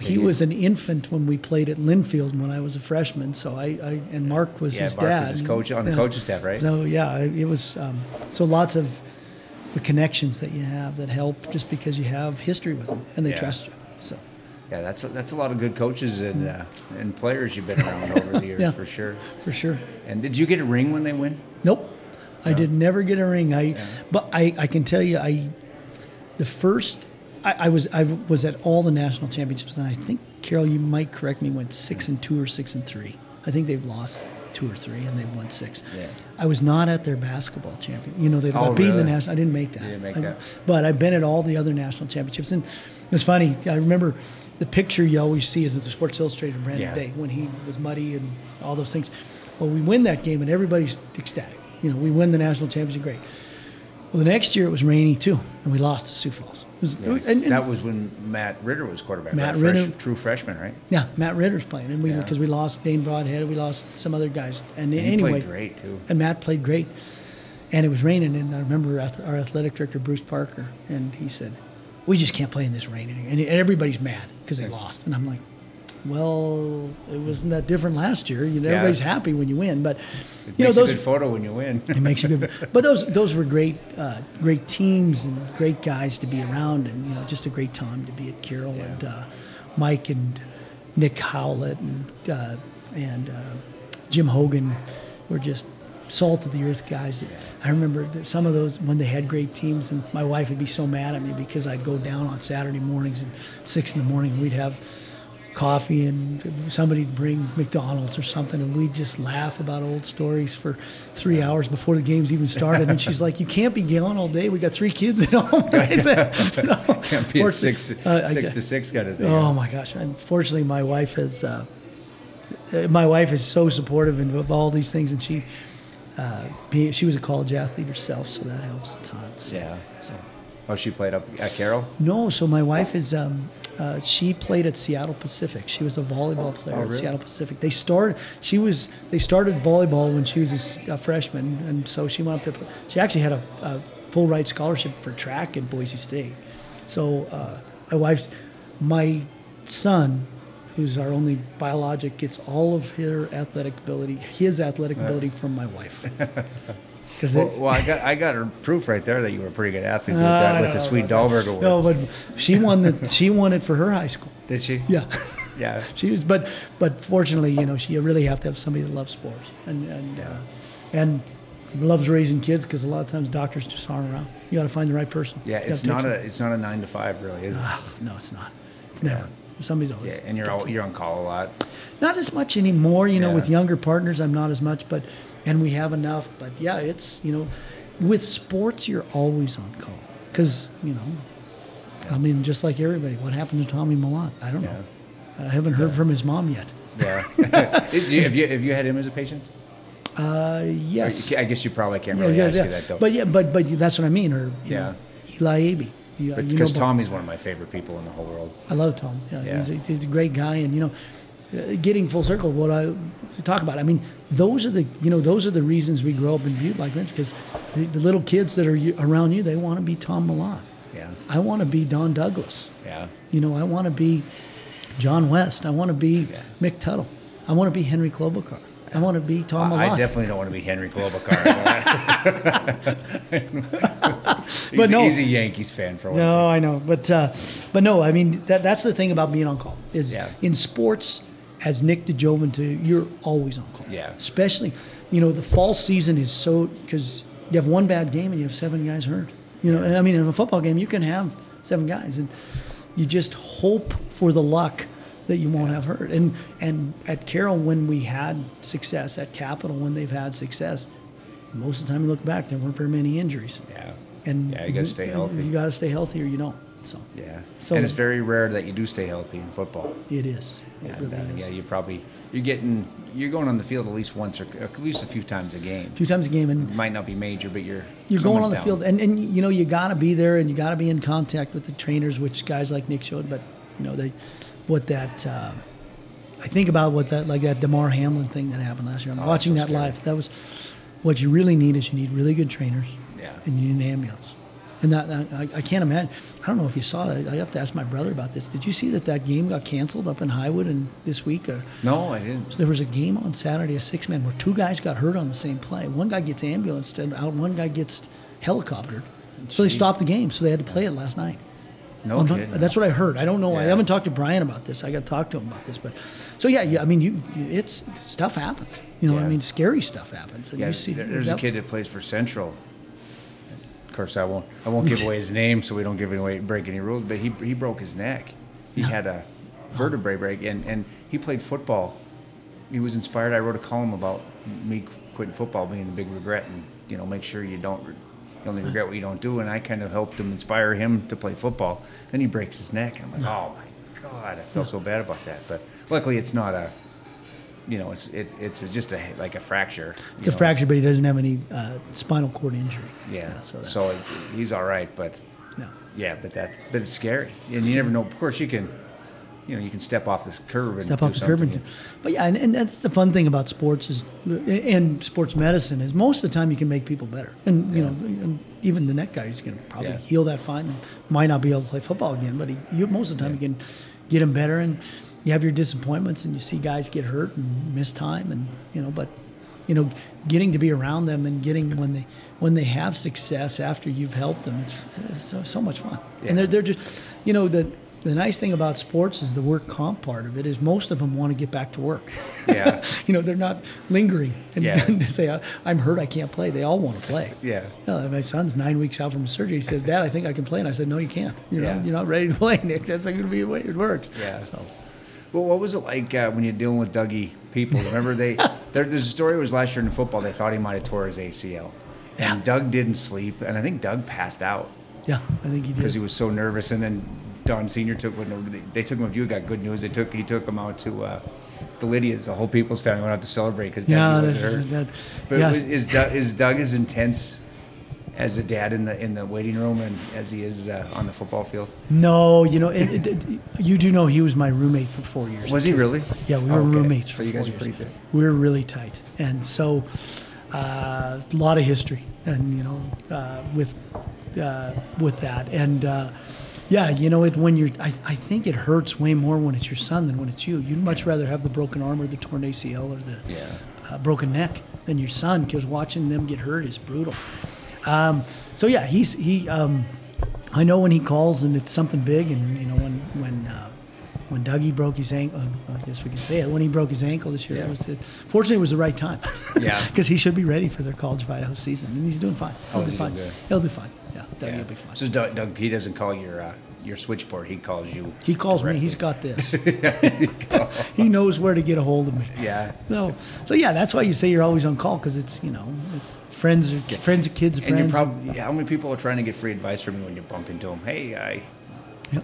he was an infant when we played at Linfield when I was a freshman. So I, I and Mark was Yeah, his Mark was dad. his coach on the Yeah. coaching staff, right? So yeah, it was um, so lots of the connections that you have that help just because you have history with them and they Yeah. trust you. So Yeah, that's a, that's a lot of good coaches and uh, and players you've been around over the years (laughs) Yeah. for sure. for sure. And did you get a ring when they win? Nope. I No? did never get a ring. I, but I, I can tell you, I, the first, I, I was I was at all the national championships, and I think Carroll, you might correct me, went six and two or six and three. I think they've lost two or three, and they've won six. Yeah. I was not at their basketball champion. You know, they Oh, in the national. I didn't make that. You didn't make I- that. But I've been at all the other national championships, and it was funny. I remember the picture you always see is of the Sports Illustrated Brandon Yeah. Day when he was muddy and all those things. Well, we win that game, and everybody's ecstatic. You know, we win the national championship. Great. Well, the next year it was rainy too, and we lost to Sioux Falls. Was, Yeah. and- and- that was when Matt Ritter was quarterback. Matt right? Fresh- Ritter- true freshman, right? yeah, Matt Ritter's playing, and we Yeah. because we lost Dane Broadhead, we lost some other guys, and, he anyway, played great, too. And Matt played great, and it was raining, and I remember ath- our athletic director Bruce Parker, and he said, "We just can't play in this rain," and, and everybody's mad because they lost, and I'm like, "Well, it wasn't that different last year. You know, Yeah. everybody's happy when you win, but It you know those a good photo when you win. it makes you good. (laughs) But those those were great uh, great teams and great guys to be around, and you know just a great time to be at Carroll and uh, Mike and Nick Howlett and uh, and uh, Jim Hogan were just salt of the earth guys. I remember that some of those when they had great teams, and my wife would be so mad at me because I'd go down on Saturday mornings at six in the morning, and we'd have coffee and somebody'd bring McDonald's or something and we'd just laugh about old stories for three hours before the games even started. And she's like, you can't be gone all day. We got three kids at home. (laughs) I said, (laughs) Can't be a six, uh, six guess- to six kind of thing. Oh my gosh! Unfortunately, my wife has. Uh, uh, my wife is so supportive of all these things, and she, uh, she was a college athlete herself, so that helps a ton. So, Yeah. So. Oh, she played up at Carroll. No, so my wife is. Um, uh, she played at Seattle Pacific. She was a volleyball player Oh, at? Seattle Pacific. They started. She was. They started volleyball when she was a freshman, and so she went up to. She actually had a, a full ride scholarship for track at Boise State. So uh, my wife's, my son, who's our only biologic, gets all of her athletic ability, his athletic Yeah. ability from my wife. (laughs) Because Well, well, I got I got her proof right there that you were a pretty good athlete with, Uh, that, with the Swede Dahlberg award. No, but she won the (laughs) she won it for her high school. Did she? Yeah. (laughs) Yeah. (laughs) she was, but but fortunately, you know, she you really have to have somebody that loves sports and and uh, and loves raising kids because a lot of times doctors just aren't around. You got to find the right person. Yeah, it's not a it's not a nine to five really, is it? no, it's not. It's never. Somebody's always. Yeah, and you're all, you're on call a lot. Not as much anymore, you know, with younger partners, I'm not as much, but, and we have enough. But yeah, it's, you know, with sports, you're always on call. Because, you know, I mean, just like everybody, what happened to Tommy Malott? I don't know. I haven't heard from his mom yet. Yeah. (laughs) You- have you have you had him as a patient? Uh, yes. I guess you probably can't Yeah, really yeah, ask yeah. you that though. But yeah, but but that's what I mean. Or Yeah. know, Eli Abe. But you know because Tommy's one of my favorite people in the whole world. I love Tom. Yeah, Yeah. He's, a, he's a great guy, and you know, getting full circle, what I to talk about. I mean, those are the you know those are the reasons we grow up in Butte like this because the, the little kids that are around you, they want to be Tom Milan. Yeah. I want to be Don Douglas. Yeah. You know, I want to be John West. I want to be Mick Tuttle. I want to be Henry Klobuchar. I want to be Tom I, I definitely don't want to be Henry Klobuchar. (laughs) he's, But no. he's a Yankees fan for one. No, I know, but uh, but no, I mean that that's the thing about being on call is Yeah. in sports, as Nick DeJoven to you're always on call. Yeah. Especially, you know, the fall season is so because you have one bad game and you have seven guys hurt. You know, I mean, in a football game you can have seven guys, and you just hope for the luck that you won't have hurt. And and at Carroll, when we had success at Capital, when they've had success, most of the time you look back, there weren't very many injuries. Yeah. And Yeah, you gotta stay healthy. You got to stay healthy, or you don't. So Yeah. So- and it's very rare that you do stay healthy in football. It is. It Yeah, really that- is. yeah, you probably you're getting you're going on the field at least once or at least a few times a game. a few times a game, and it Might not be major, but you're you're going on the down. field, and, and you know you got to be there, and you got to be in contact with the trainers, which guys like Nick showed. But you know they, what that, uh, I think about what that like that Damar Hamlin thing that happened last year. I'm Oh, watching that's that scary. live. That was what you really need is you need really good trainers, Yeah. and you need an ambulance. And that, that I, I can't imagine. I don't know if you saw it. I have to ask my brother about this. Did you see that that game got canceled up in Highwood and this week? Or No, I didn't. there was a game on Saturday, a six man, where two guys got hurt on the same play. One guy gets ambulanced and out, one guy gets helicoptered. So they stopped the game, so they had to play it last night. No kidding. That's what I heard. I don't know. I haven't talked to Brian about this. I got to talk to him about this. But so yeah, yeah. I mean, you, it's stuff happens. You know, I mean, scary stuff happens. And Yeah, you see, there- there's a kid that plays for Central. Of course, I won't. I won't give (laughs) away his name, so we don't give away break any rules. But he he broke his neck. He had a vertebrae break, and and he played football. He was inspired. I wrote a column about me quitting football being a big regret, and you know, make sure you don't. re- You only regret what you don't do, and I kind of helped him inspire him to play football. Then he breaks his neck, and I'm like, oh my god, I feel so bad about that. But luckily, it's not a, you know, it's it's it's just a like a fracture. It's a know. fracture, but he doesn't have any uh, spinal cord injury. Yeah. so so it's, he's all right, but No. yeah, but that but it's scary, and you never know. Of course, you can, you know, you can step off this curve and step off the curb. And, but yeah, and, and that's the fun thing about sports is, and sports medicine is most of the time you can make people better. And you know, and even the neck guy is going to probably Yeah. heal that fine. Might not be able to play football again, but he, you, most of the time you can get him better. And you have your disappointments, and you see guys get hurt and miss time, and you know, but you know, getting to be around them and getting when they when they have success after you've helped them, it's, it's so, so much fun. Yeah. And they're they're just, you know, the the nice thing about sports is the work comp part of it is most of them want to get back to work. Yeah. (laughs) you know, they're not lingering and, Yeah. to say "I- I'm hurt, I can't play. They all want to play. Yeah. Yeah, my son's nine weeks out from surgery. He says, "Dad, I think I can play." And I said, "No, you can't. You're Yeah. not. You're not ready to play, Nick. That's not going to be the way it works." Yeah. So Well, what was it like uh, when you're dealing with Dougie people? Remember they (laughs) there, there's a story was last year in football. They thought he might have tore his ACL, and Doug didn't sleep, and I think Doug passed out yeah, I think he did. because he was so nervous. And then Don Senior took when they, they took him. If you got good news, they took he took him out to. Uh, the Lydia's, the whole People's family went out to celebrate because Yeah, wasn't hurt. but yeah. was, is Doug, is Doug as intense as a dad in the in the waiting room and as he is uh, on the football field? No, you know, it, it, you do know he was my roommate for four years. Was he really? Yeah, we Oh, were okay. roommates. So for you guys are pretty years. tight. We were really tight, and so uh, a lot of history, and you know, uh, with uh, with that, and uh, Yeah, you know it when you're. I, I think it hurts way more when it's your son than when it's you. You'd much rather have the broken arm or the torn ACL or the Yeah. uh, broken neck than your son because watching them get hurt is brutal. Um, so yeah, he's he. Um, I know when he calls and it's something big, and you know when when uh, when Dougie broke his ankle. I guess we can say it. When he broke his ankle this year, Yeah. it was the, fortunately it was the right time. Yeah. (laughs) because he should be ready for their college of Idaho season, and he's doing fine. He'll Oh, do fine. good. He'll do fine. Yeah, Dougie Yeah. will be fine. So Doug, Doug, he doesn't call your uh, your switchboard. He calls you. He calls me. He's got this. (laughs) (laughs) he knows where to get a hold of me. Yeah. So, so yeah, that's why you say you're always on call because it's you know it's friends or friends of kids of And you're friends. probably how many people are trying to get free advice from you when you bump into them? Hey, I.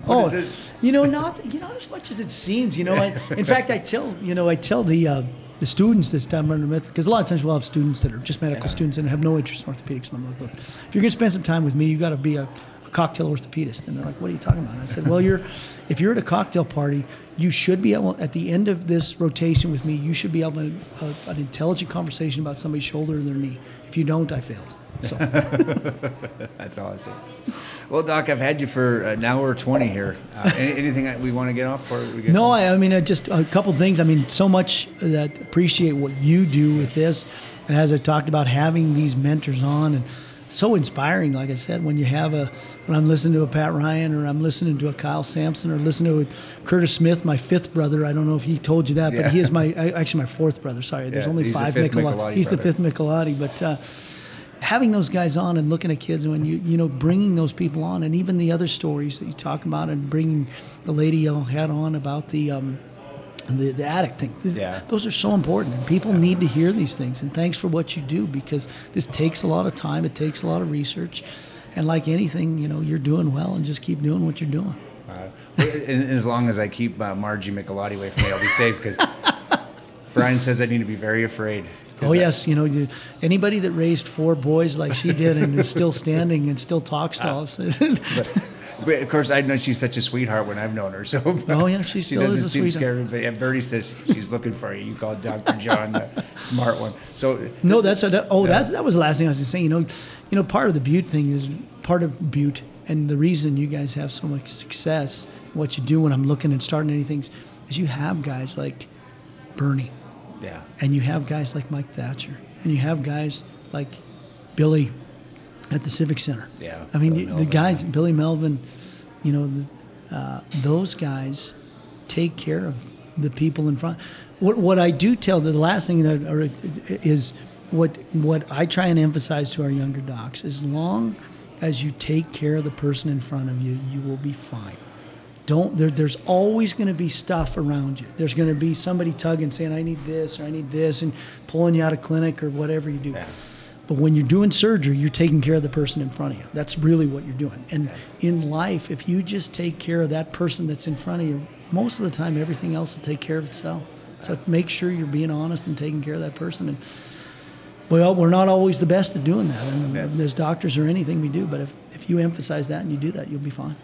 oh, What is this? you know, not you know as much as it seems. You know, I, (laughs) in fact, I tell you know I tell the uh, the students this time under myth because a lot of times we'll have students that are just medical Yeah. students and have no interest in orthopedics. And I'm like, look, if you're going to spend some time with me, you got to be a cocktail orthopedist. And they're like, what are you talking about? And I said, well, you're if you're at a cocktail party, you should be able at the end of this rotation with me, you should be able to have an intelligent conversation about somebody's shoulder or their knee. If you don't, I failed. So. (laughs) That's awesome. Well, Doc, I've had you for an hour twenty here. Uh, any, anything we want to get off for? We get No, I, I mean, uh, just a couple things. I mean, so much that appreciate what you do with this. And as I talked about having these mentors on and so inspiring, like I said, when you have a, when I'm listening to a Pat Ryan or I'm listening to a Kyle Samson or listening to a Curtis Smith, my fifth brother. I don't know if he told you that, Yeah. but he is my, actually my fourth brother. Sorry. There's only five the Michelotti. Michelotti He's the fifth Michelotti. But, uh, having those guys on and looking at kids and when you you know bringing those people on and even the other stories that you talk about and bringing the lady you had on about the um, the, the addict thing. Yeah. Those are so important and people need to hear these things. And thanks for what you do because this takes a lot of time. It takes a lot of research. And like anything, you know, you're doing well and just keep doing what you're doing. Uh, and as long as I keep uh, Margie Michelotti away from me, I'll be safe because (laughs) Brian says I need to be very afraid. Oh I- yes, you know, you, anybody that raised four boys like she did and is still (laughs) standing and still talks to us. (laughs) but, of course, I know she's such a sweetheart when I've known her. So Oh, yeah, she (laughs) she still doesn't a seem sweetheart. scary. But yeah, Bertie says she's looking for you. You call Doctor John the (laughs) smart one. So No, that's a, that, oh, Yeah. that's that was the last thing I was to. You know, you know, part of the Butte thing is part of Butte, and the reason you guys have so much success, what you do when I'm looking and starting anything, is you have guys like Bernie, yeah, and you have guys like Mike Thatcher, and you have guys like Billy at the Civic Center. Yeah, I mean, the guys, Billy Melvin, you know, the, uh, those guys take care of the people in front. What, what I do tell the last thing that or, is what what I try and emphasize to our younger docs: as long as you take care of the person in front of you, you will be fine. Don't there, there's always going to be stuff around you. There's going to be somebody tugging, saying, "I need this" or "I need this," and pulling you out of clinic or whatever you do. But when you're doing surgery, you're taking care of the person in front of you. That's really what you're doing. And in life, if you just take care of that person that's in front of you, most of the time, everything else will take care of itself. So make sure you're being honest and taking care of that person. And well, we're not always the best at doing that. And as doctors or anything we do, but if, if you emphasize that and you do that, you'll be fine.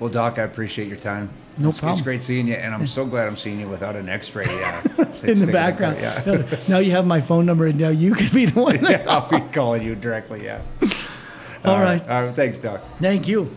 Well, Doc, I appreciate your time. No it's, problem. It's great seeing you, and I'm so glad I'm seeing you without an X-ray uh, (laughs) in the background. Yeah. (laughs) now you have my phone number, and now you can be the one. (laughs) yeah, I'll be calling you directly. Yeah. All right. All right. Thanks, Doc. Thank you.